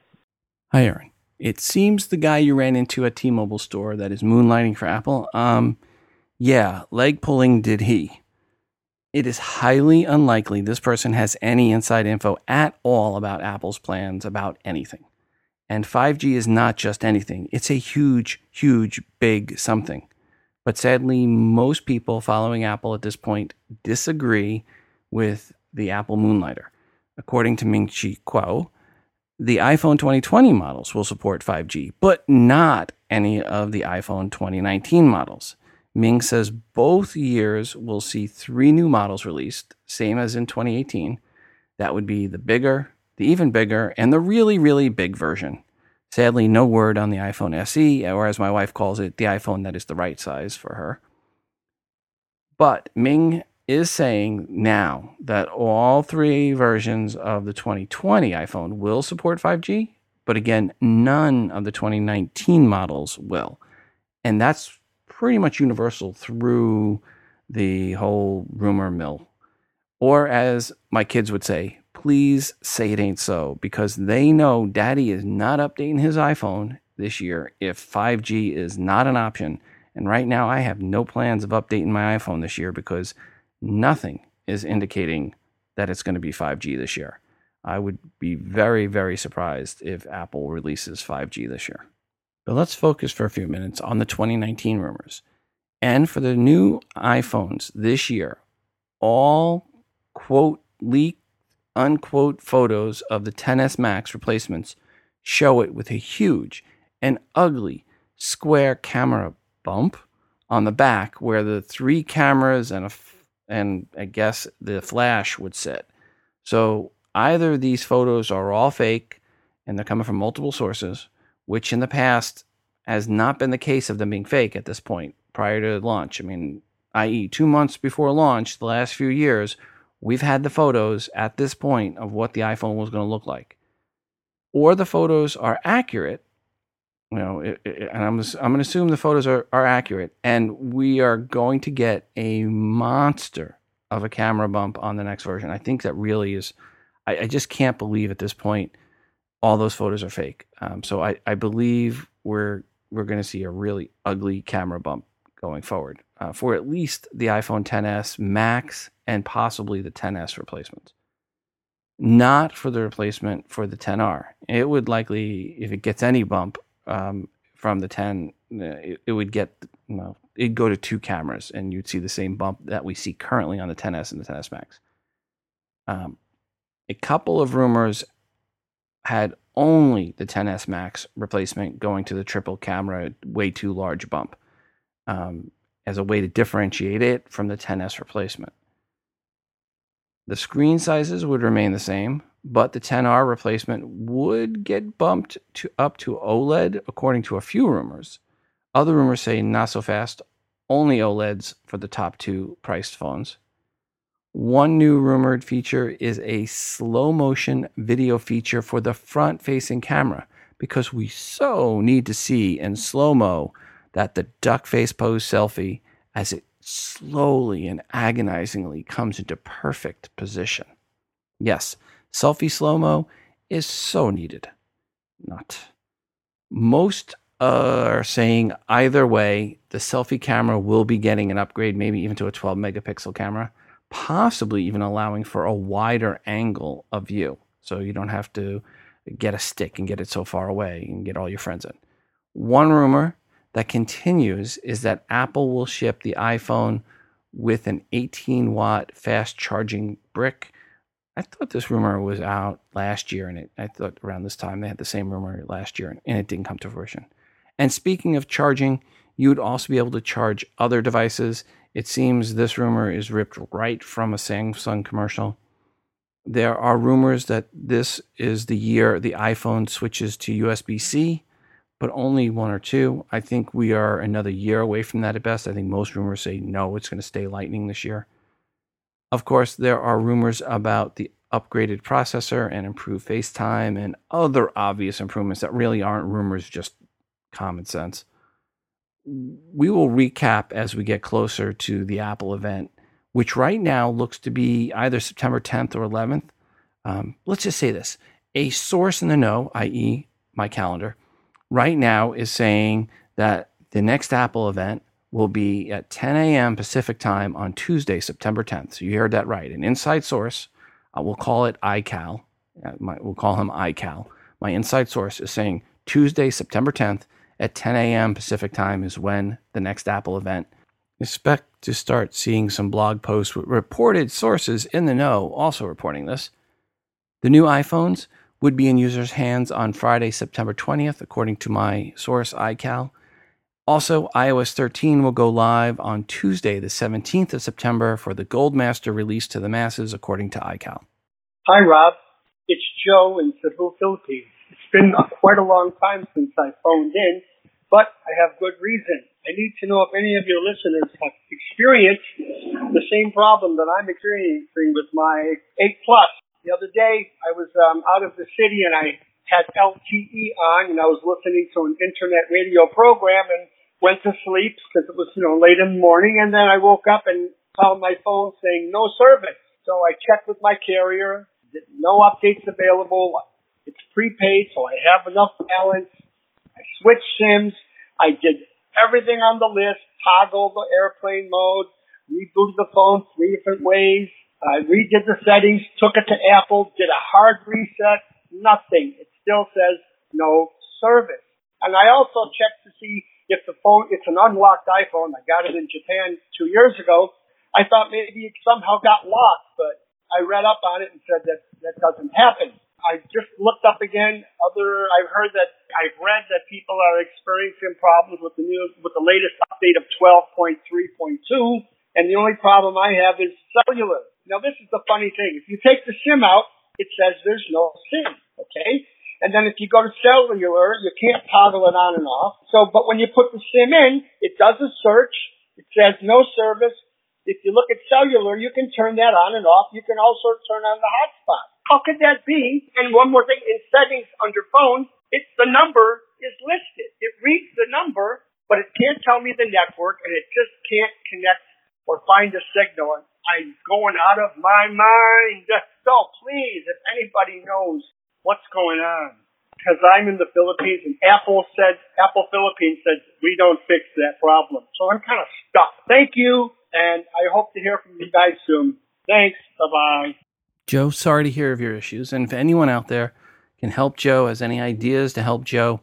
Hi, Aaron. It seems the guy you ran into at T-Mobile store that is moonlighting for Apple. Um, yeah, leg pulling did he. It is highly unlikely this person has any inside info at all about Apple's plans about anything. And 5G is not just anything, it's a huge, huge, big something. But sadly, most people following Apple at this point disagree with the Apple Moonlighter. According to Ming Chi Kuo, the iPhone 2020 models will support 5G, but not any of the iPhone 2019 models. Ming says both years will see three new models released, same as in 2018. That would be the bigger, the even bigger, and the really, really big version. Sadly, no word on the iPhone SE, or as my wife calls it, the iPhone that is the right size for her. But Ming is saying now that all three versions of the 2020 iPhone will support 5G, but again, none of the 2019 models will. And that's pretty much universal through the whole rumor mill. Or as my kids would say, please say it ain't so because they know daddy is not updating his iPhone this year if 5G is not an option. And right now, I have no plans of updating my iPhone this year because nothing is indicating that it's going to be 5G this year. I would be very, very surprised if Apple releases 5G this year. But let's focus for a few minutes on the 2019 rumors. And for the new iPhones this year, all quote leaked unquote photos of the 10s Max replacements show it with a huge and ugly square camera bump on the back where the three cameras and a and I guess the flash would sit. So either these photos are all fake and they're coming from multiple sources, which in the past has not been the case of them being fake at this point prior to launch. I mean, i.e., two months before launch, the last few years, we've had the photos at this point of what the iPhone was going to look like. Or the photos are accurate, you know, it, it, and I'm, I'm going to assume the photos are, are accurate, and we are going to get a monster of a camera bump on the next version. I think that really is, I, I just can't believe at this point all those photos are fake. Um, so I, I believe we're we're going to see a really ugly camera bump going forward uh, for at least the iPhone 10s Max and possibly the 10s replacements. Not for the replacement for the 10R. It would likely, if it gets any bump um, from the 10, uh, it, it, would get, you know, it'd go to two cameras and you'd see the same bump that we see currently on the 10s and the 10s Max. Um, a couple of rumors had only the 10s Max replacement going to the triple camera, way too large bump um, as a way to differentiate it from the 10s replacement. The screen sizes would remain the same, but the 10R replacement would get bumped to up to OLED, according to a few rumors. Other rumors say not so fast, only OLEDs for the top two priced phones. One new rumored feature is a slow motion video feature for the front facing camera because we so need to see in slow mo that the duck face pose selfie as it slowly and agonizingly comes into perfect position. Yes, selfie slow mo is so needed. Not. Most are saying either way, the selfie camera will be getting an upgrade, maybe even to a 12 megapixel camera possibly even allowing for a wider angle of view. So you don't have to get a stick and get it so far away and get all your friends in. One rumor that continues is that Apple will ship the iPhone with an 18 watt fast charging brick. I thought this rumor was out last year, and it, I thought around this time they had the same rumor last year, and it didn't come to fruition. And speaking of charging, you would also be able to charge other devices it seems this rumor is ripped right from a Samsung commercial. There are rumors that this is the year the iPhone switches to USB C, but only one or two. I think we are another year away from that at best. I think most rumors say no, it's going to stay Lightning this year. Of course, there are rumors about the upgraded processor and improved FaceTime and other obvious improvements that really aren't rumors, just common sense we will recap as we get closer to the Apple event, which right now looks to be either September 10th or 11th. Um, let's just say this a source in the know, i.e., my calendar, right now is saying that the next Apple event will be at 10 a.m. Pacific time on Tuesday, September 10th. So you heard that right. An inside source, uh, we'll call it iCal. Uh, my, we'll call him iCal. My inside source is saying Tuesday, September 10th at 10 a.m. Pacific time is when the next Apple event. Expect to start seeing some blog posts with reported sources in the know also reporting this. The new iPhones would be in users' hands on Friday, September 20th, according to my source, iCal. Also, iOS 13 will go live on Tuesday, the 17th of September, for the Goldmaster release to the masses, according to iCal. Hi, Rob. It's Joe in Cebu, Philippines. It's been quite a long time since I phoned in, but I have good reason. I need to know if any of your listeners have experienced the same problem that I'm experiencing with my 8 Plus. The other day, I was um, out of the city and I had LTE on and I was listening to an internet radio program and went to sleep because it was, you know, late in the morning. And then I woke up and found my phone saying no service. So I checked with my carrier, no updates available. It's prepaid, so I have enough balance. I switched SIMs. I did everything on the list, toggled the airplane mode, rebooted the phone three different ways. I redid the settings, took it to Apple, did a hard reset, nothing. It still says no service. And I also checked to see if the phone, it's an unlocked iPhone. I got it in Japan two years ago. I thought maybe it somehow got locked, but I read up on it and said that that doesn't happen. I just looked up again. Other, I've heard that I've read that people are experiencing problems with the new, with the latest update of 12.3.2, and the only problem I have is cellular. Now this is the funny thing. If you take the SIM out, it says there's no SIM. Okay. And then if you go to cellular, you can't toggle it on and off. So, but when you put the SIM in, it does a search. It says no service. If you look at cellular, you can turn that on and off. You can also turn on the hotspot. How could that be? And one more thing, in settings under phone, it's the number is listed. It reads the number, but it can't tell me the network, and it just can't connect or find a signal. And I'm going out of my mind. So please, if anybody knows what's going on. Because I'm in the Philippines and Apple said, Apple Philippines said, we don't fix that problem. So I'm kind of stuck. Thank you. And I hope to hear from you guys soon. Thanks. Bye bye. Joe, sorry to hear of your issues. And if anyone out there can help Joe, has any ideas to help Joe,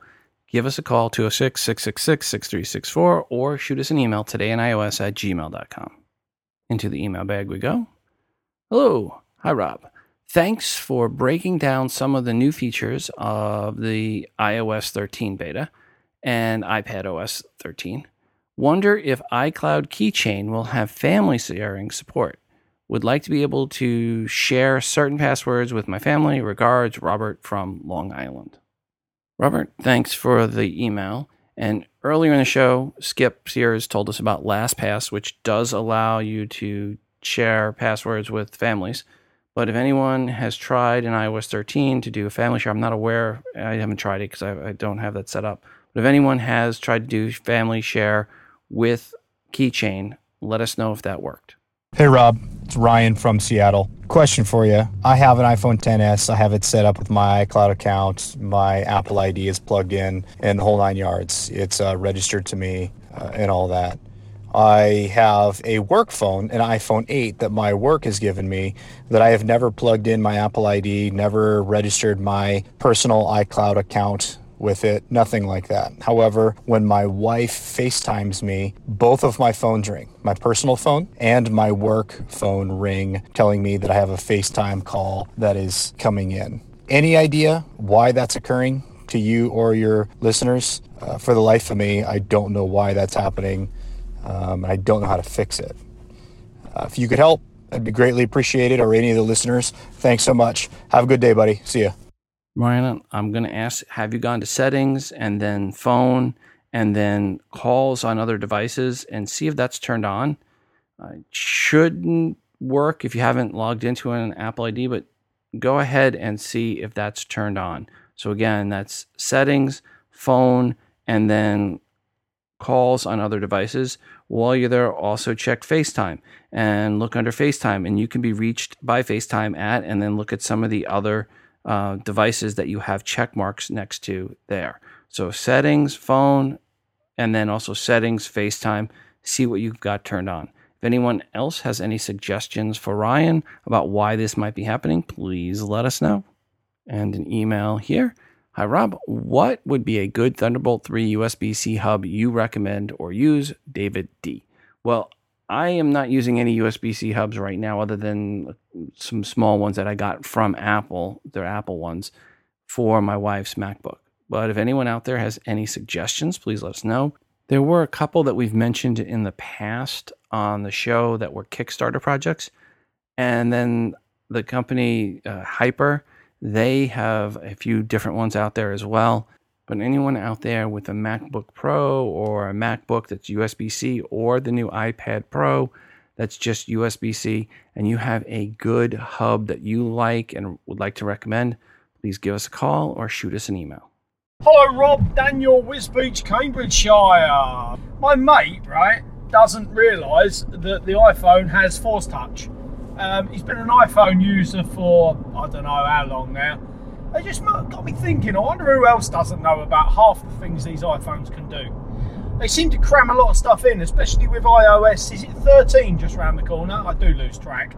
give us a call 206 666 6364 or shoot us an email today in iOS at gmail.com. Into the email bag we go. Hello. Hi, Rob. Thanks for breaking down some of the new features of the iOS 13 beta and iPad OS 13. Wonder if iCloud Keychain will have family sharing support. Would like to be able to share certain passwords with my family. Regards, Robert from Long Island. Robert, thanks for the email. And earlier in the show, Skip Sears told us about LastPass, which does allow you to share passwords with families. But if anyone has tried in iOS 13 to do a family share, I'm not aware. I haven't tried it because I, I, don't have that set up. But if anyone has tried to do family share with Keychain, let us know if that worked. Hey, Rob. It's Ryan from Seattle. Question for you. I have an iPhone 10s. I have it set up with my iCloud account. My Apple ID is plugged in, and the whole nine yards. It's uh, registered to me uh, and all that. I have a work phone, an iPhone 8 that my work has given me that I have never plugged in my Apple ID, never registered my personal iCloud account with it, nothing like that. However, when my wife FaceTimes me, both of my phones ring my personal phone and my work phone ring, telling me that I have a FaceTime call that is coming in. Any idea why that's occurring to you or your listeners? Uh, for the life of me, I don't know why that's happening. Um, I don't know how to fix it. Uh, if you could help, I'd be greatly appreciated, or any of the listeners. Thanks so much. Have a good day, buddy. See ya. Ryan, I'm going to ask Have you gone to settings and then phone and then calls on other devices and see if that's turned on? Uh, shouldn't work if you haven't logged into an Apple ID, but go ahead and see if that's turned on. So, again, that's settings, phone, and then calls on other devices. While you're there, also check FaceTime and look under FaceTime, and you can be reached by FaceTime at, and then look at some of the other uh, devices that you have check marks next to there. So settings, phone, and then also settings, FaceTime. See what you've got turned on. If anyone else has any suggestions for Ryan about why this might be happening, please let us know. And an email here Hi, Rob. What would be a good Thunderbolt 3 USB C hub you recommend or use? David D. Well, I am not using any USB C hubs right now other than some small ones that I got from Apple, they're Apple ones, for my wife's MacBook. But if anyone out there has any suggestions, please let us know. There were a couple that we've mentioned in the past on the show that were Kickstarter projects. And then the company uh, Hyper they have a few different ones out there as well. But anyone out there with a MacBook Pro or a MacBook that's USB C or the new iPad Pro that's just USB C, and you have a good hub that you like and would like to recommend, please give us a call or shoot us an email. Hello, Rob. Daniel, Wisbech, Cambridgeshire. My mate, right, doesn't realise that the iPhone has Force Touch. Um, he's been an iPhone user for I don't know how long now. They just got me thinking. I wonder who else doesn't know about half the things these iPhones can do. They seem to cram a lot of stuff in, especially with iOS. Is it 13 just around the corner? I do lose track.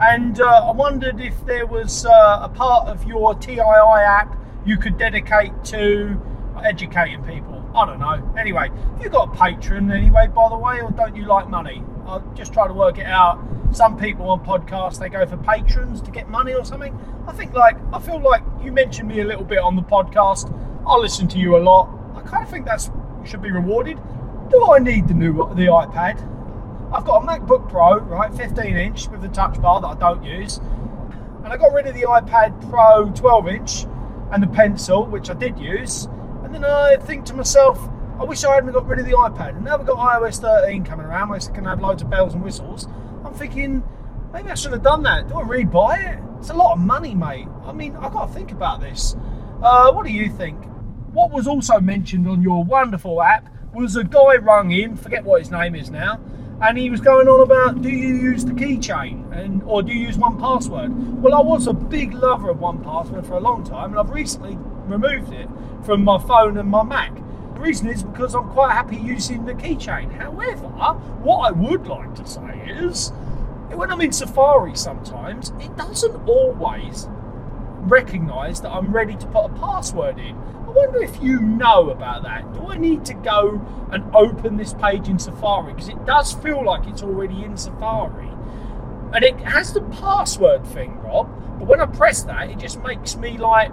And uh, I wondered if there was uh, a part of your TII app you could dedicate to educating people. I don't know. Anyway, you got a patron anyway, by the way, or don't you like money? I'll just try to work it out. Some people on podcasts they go for patrons to get money or something. I think like I feel like you mentioned me a little bit on the podcast. I listen to you a lot. I kind of think that's should be rewarded. Do I need the new the iPad? I've got a MacBook Pro, right, 15 inch with the touch bar that I don't use, and I got rid of the iPad Pro 12 inch and the pencil, which I did use, and then I think to myself, I wish I hadn't got rid of the iPad. And now we've got iOS 13 coming around, it can have loads of bells and whistles. I'm thinking maybe I should have done that. Do I rebuy it? It's a lot of money, mate. I mean, I've got to think about this. Uh, what do you think? What was also mentioned on your wonderful app was a guy rung in, forget what his name is now, and he was going on about do you use the keychain and or do you use one password? Well, I was a big lover of one password for a long time, and I've recently removed it from my phone and my Mac. The reason is because I'm quite happy using the keychain. However, what I would like to say is when I'm in Safari sometimes, it doesn't always recognise that I'm ready to put a password in. I wonder if you know about that. Do I need to go and open this page in Safari? Because it does feel like it's already in Safari. And it has the password thing, Rob, but when I press that, it just makes me like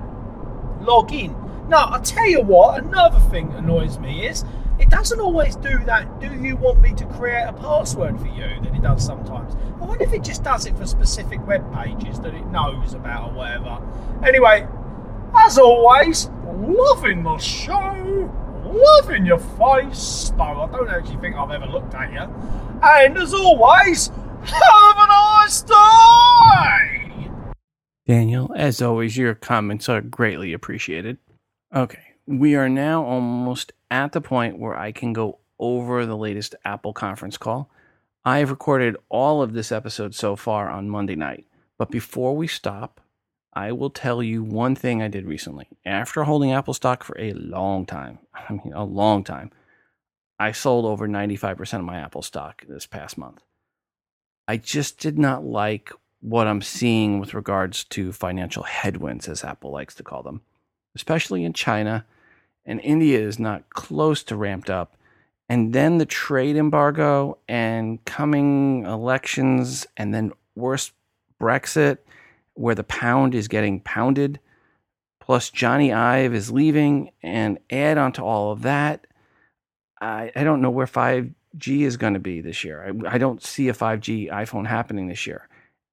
log in. Now, I'll tell you what, another thing annoys me is it doesn't always do that. Do you want me to create a password for you? That it does sometimes. I wonder if it just does it for specific web pages that it knows about or whatever. Anyway, as always, loving the show, loving your face, though I don't actually think I've ever looked at you. And as always, have a nice day! Daniel, as always, your comments are greatly appreciated. Okay, we are now almost at the point where I can go over the latest Apple conference call. I have recorded all of this episode so far on Monday night, but before we stop, I will tell you one thing I did recently. After holding Apple stock for a long time, I mean, a long time, I sold over 95% of my Apple stock this past month. I just did not like what I'm seeing with regards to financial headwinds, as Apple likes to call them, especially in China. And India is not close to ramped up. And then the trade embargo and coming elections, and then worse, Brexit where the pound is getting pounded, plus Jony Ive is leaving, and add on to all of that, I, I don't know where 5G is going to be this year. I, I don't see a 5G iPhone happening this year.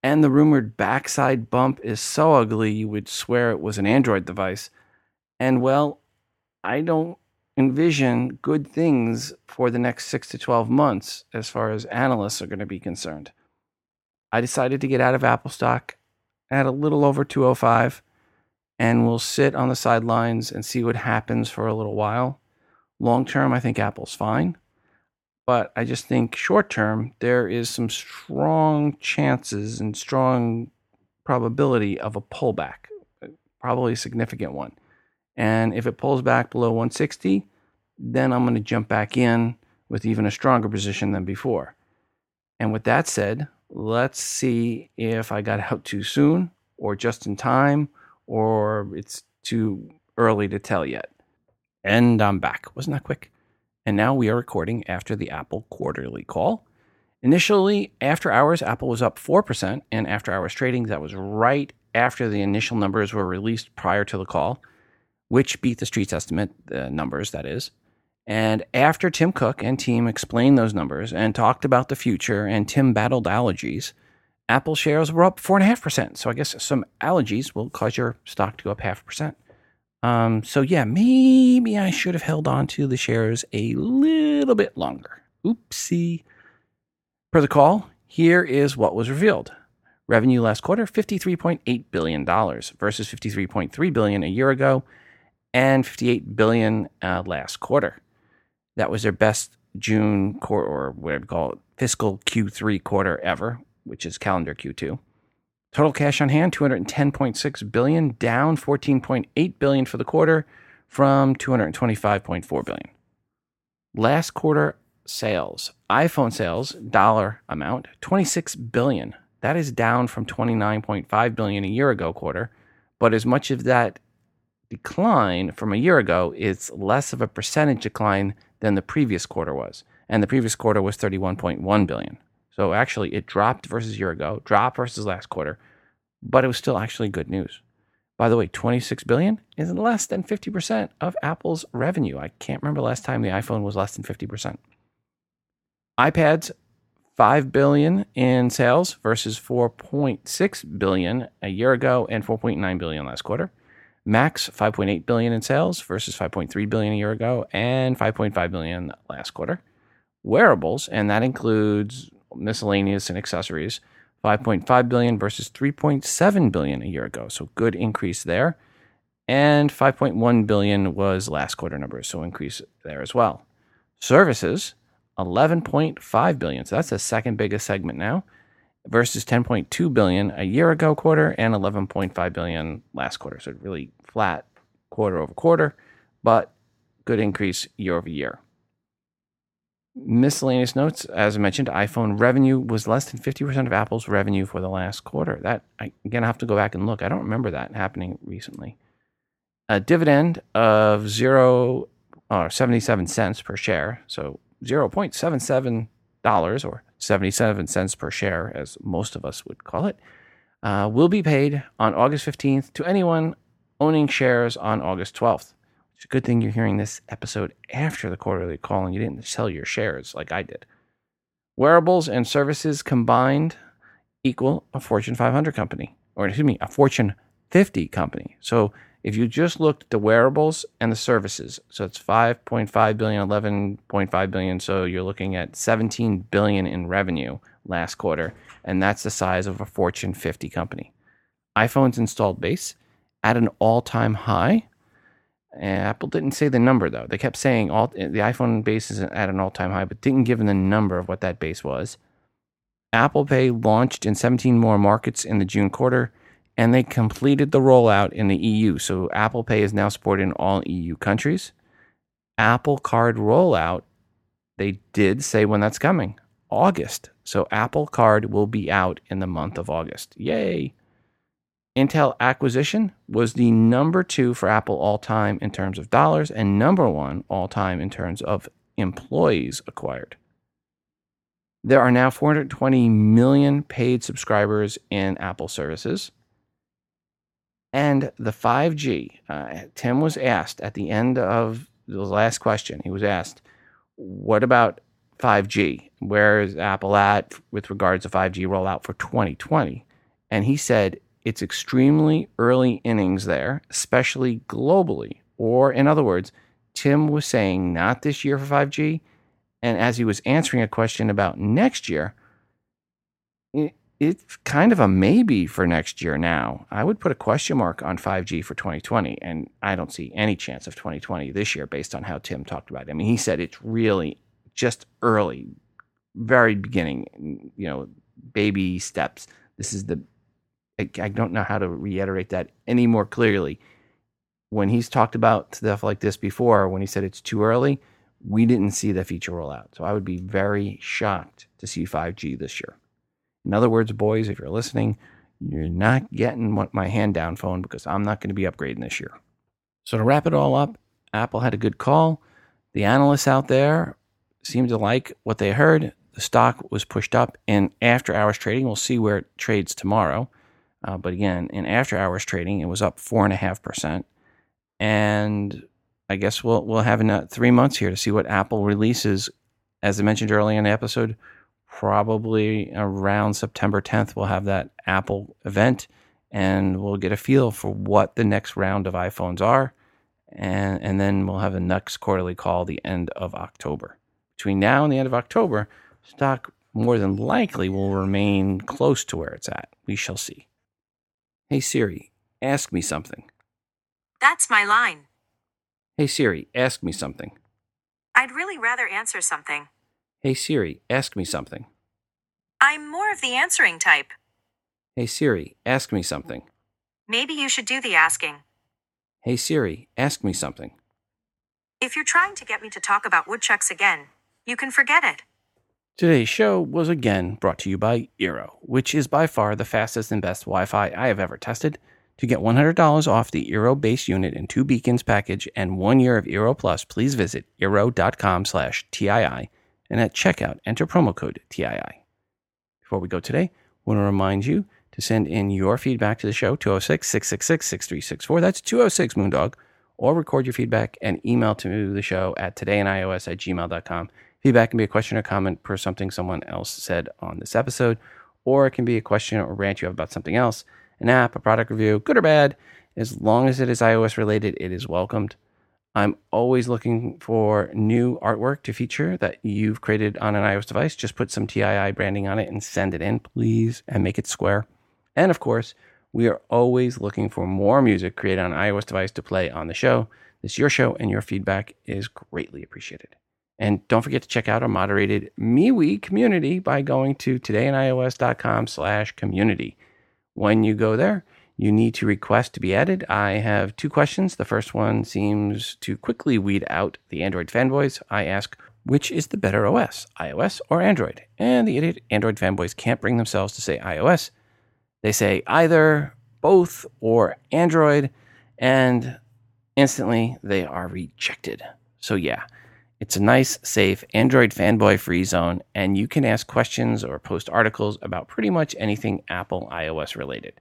And the rumored backside bump is so ugly you would swear it was an Android device. And well, I don't envision good things for the next six to 12 months as far as analysts are going to be concerned. I decided to get out of Apple stock at a little over 205 and we'll sit on the sidelines and see what happens for a little while. Long term, I think Apple's fine. But I just think short term, there is some strong chances and strong probability of a pullback, probably a significant one. And if it pulls back below 160, then I'm going to jump back in with even a stronger position than before. And with that said, Let's see if I got out too soon or just in time or it's too early to tell yet. And I'm back. Wasn't that quick? And now we are recording after the Apple quarterly call. Initially, after hours, Apple was up 4%, and after hours trading, that was right after the initial numbers were released prior to the call, which beat the street's estimate, the numbers, that is. And after Tim Cook and team explained those numbers and talked about the future, and Tim battled allergies, Apple shares were up 4.5%. So I guess some allergies will cause your stock to go up half a percent. Um, so yeah, maybe I should have held on to the shares a little bit longer. Oopsie. Per the call, here is what was revealed. Revenue last quarter, $53.8 billion versus 53.3 billion a year ago and $58 billion uh, last quarter. That was their best June quarter, or whatever you call it, fiscal Q3 quarter ever, which is calendar Q2. Total cash on hand 210.6 billion, down 14.8 billion for the quarter from 225.4 billion. Last quarter sales, iPhone sales dollar amount 26 billion. That is down from 29.5 billion a year ago quarter, but as much of that decline from a year ago is less of a percentage decline than the previous quarter was. And the previous quarter was 31.1 billion. So actually it dropped versus a year ago, dropped versus last quarter, but it was still actually good news. By the way, 26 billion is less than 50% of Apple's revenue. I can't remember last time the iPhone was less than 50%. iPads 5 billion in sales versus 4.6 billion a year ago and 4.9 billion last quarter. Macs 5.8 billion in sales versus 5.3 billion a year ago and 5.5 billion last quarter. Wearables, and that includes miscellaneous and accessories, 5.5 billion versus 3.7 billion a year ago. So good increase there. And 5.1 billion was last quarter numbers, so increase there as well. Services, 11.5 billion. So that's the second biggest segment now versus 10.2 billion a year ago quarter and 11.5 billion last quarter. So really flat quarter over quarter, but good increase year over year. Miscellaneous notes, as I mentioned, iPhone revenue was less than 50% of Apple's revenue for the last quarter. That I, again, I have to go back and look. I don't remember that happening recently. A dividend of zero or 77 cents per share, so 0.77 dollars or 77 cents per share, as most of us would call it, uh, will be paid on August 15th to anyone owning shares on August 12th. It's a good thing you're hearing this episode after the quarterly call and you didn't sell your shares like I did. Wearables and services combined equal a Fortune 500 company, or excuse me, a Fortune 50 company. So if you just looked at the wearables and the services, so it's 5.5 billion, 11.5 billion, so you're looking at 17 billion in revenue last quarter, and that's the size of a Fortune 50 company. iPhone's installed base at an all-time high. Eh, Apple didn't say the number though. They kept saying all eh, the iPhone base is at an all-time high, but didn't give them the number of what that base was. Apple Pay launched in 17 more markets in the June quarter and they completed the rollout in the EU. So Apple Pay is now supported in all EU countries. Apple Card rollout, they did say when that's coming August. So Apple Card will be out in the month of August. Yay! Intel acquisition was the number two for Apple all time in terms of dollars and number one all time in terms of employees acquired. There are now 420 million paid subscribers in Apple services. And the 5G, uh, Tim was asked at the end of the last question, he was asked, what about 5G? Where is Apple at with regards to 5G rollout for 2020? And he said it's extremely early innings there, especially globally. Or, in other words, Tim was saying not this year for 5G. And as he was answering a question about next year, it's kind of a maybe for next year now. I would put a question mark on 5G for 2020, and I don't see any chance of 2020 this year based on how Tim talked about it. I mean, he said it's really just early, very beginning, you know, baby steps. This is the, I, I don't know how to reiterate that any more clearly. When he's talked about stuff like this before, when he said it's too early, we didn't see the feature rollout. So I would be very shocked to see 5G this year. In other words, boys, if you're listening, you're not getting my hand down phone because I'm not going to be upgrading this year. So to wrap it all up, Apple had a good call. The analysts out there seemed to like what they heard. The stock was pushed up in after hours trading. We'll see where it trades tomorrow. Uh, but again, in after hours trading, it was up four and I guess we'll we'll have in three months here to see what Apple releases. As I mentioned earlier in the episode, probably around September 10th, we'll have that Apple event and we'll get a feel for what the next round of iPhones are. And, and then we'll have the next quarterly call the end of October. Between now and the end of October, stock more than likely will remain close to where it's at. We shall see. Hey Siri, ask me something. That's my line. Hey Siri, ask me something. I'd really rather answer something. Hey Siri, ask me something. I'm more of the answering type. Hey Siri, ask me something. Maybe you should do the asking. Hey Siri, ask me something. If you're trying to get me to talk about woodchucks again, you can forget it. Today's show was again brought to you by Eero, which is by far the fastest and best Wi Fi I have ever tested. To get $100 off the Eero base unit and two beacons package and one year of Eero Plus, please visit eero.com slash TII and at checkout enter promo code TII. Before we go today, I want to remind you to send in your feedback to the show, 206 666 6364. That's 206 Moondog. Or record your feedback and email to the show at todayinios at gmail.com. Feedback can be a question or comment per something someone else said on this episode, or it can be a question or rant you have about something else, an app, a product review, good or bad. As long as it is iOS related, it is welcomed. I'm always looking for new artwork to feature that you've created on an iOS device. Just put some TII branding on it and send it in, please, and make it square. And of course, we are always looking for more music created on an iOS device to play on the show. This is your show, and your feedback is greatly appreciated. And don't forget to check out our moderated MeWe community by going to todayinios.com slash community. When you go there, you need to request to be added. I have two questions. The first one seems to quickly weed out the Android fanboys. I ask, which is the better OS, iOS or Android? And the idiot Android fanboys can't bring themselves to say iOS. They say either, both, or Android, and instantly they are rejected. So, yeah, it's a nice, safe Android fanboy free zone, and you can ask questions or post articles about pretty much anything Apple iOS related.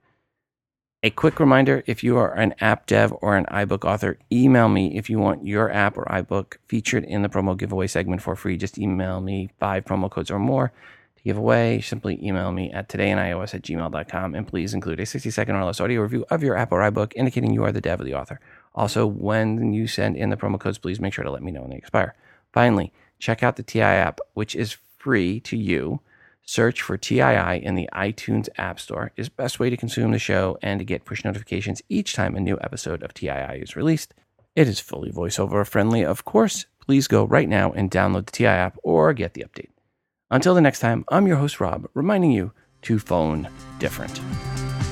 A quick reminder if you are an app dev or an iBook author, email me if you want your app or iBook featured in the promo giveaway segment for free. Just email me five promo codes or more to give away. Simply email me at todayinios at gmail.com and please include a 60 second or less audio review of your app or iBook indicating you are the dev or the author. Also, when you send in the promo codes, please make sure to let me know when they expire. Finally, check out the TI app, which is free to you search for TII in the iTunes App Store is best way to consume the show and to get push notifications each time a new episode of TII is released. It is fully voiceover friendly, of course. Please go right now and download the TI app or get the update. Until the next time, I'm your host Rob, reminding you to phone different.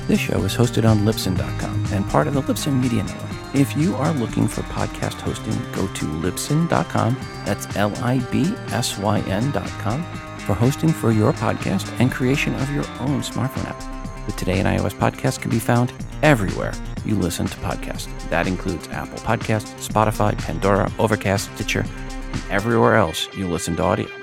This show is hosted on Libsyn.com and part of the Libsyn Media Network. If you are looking for podcast hosting, go to Libsyn.com. That's L I B S Y N.com for hosting for your podcast and creation of your own smartphone app. The Today in iOS podcast can be found everywhere you listen to podcasts. That includes Apple Podcasts, Spotify, Pandora, Overcast, Stitcher, and everywhere else you listen to audio.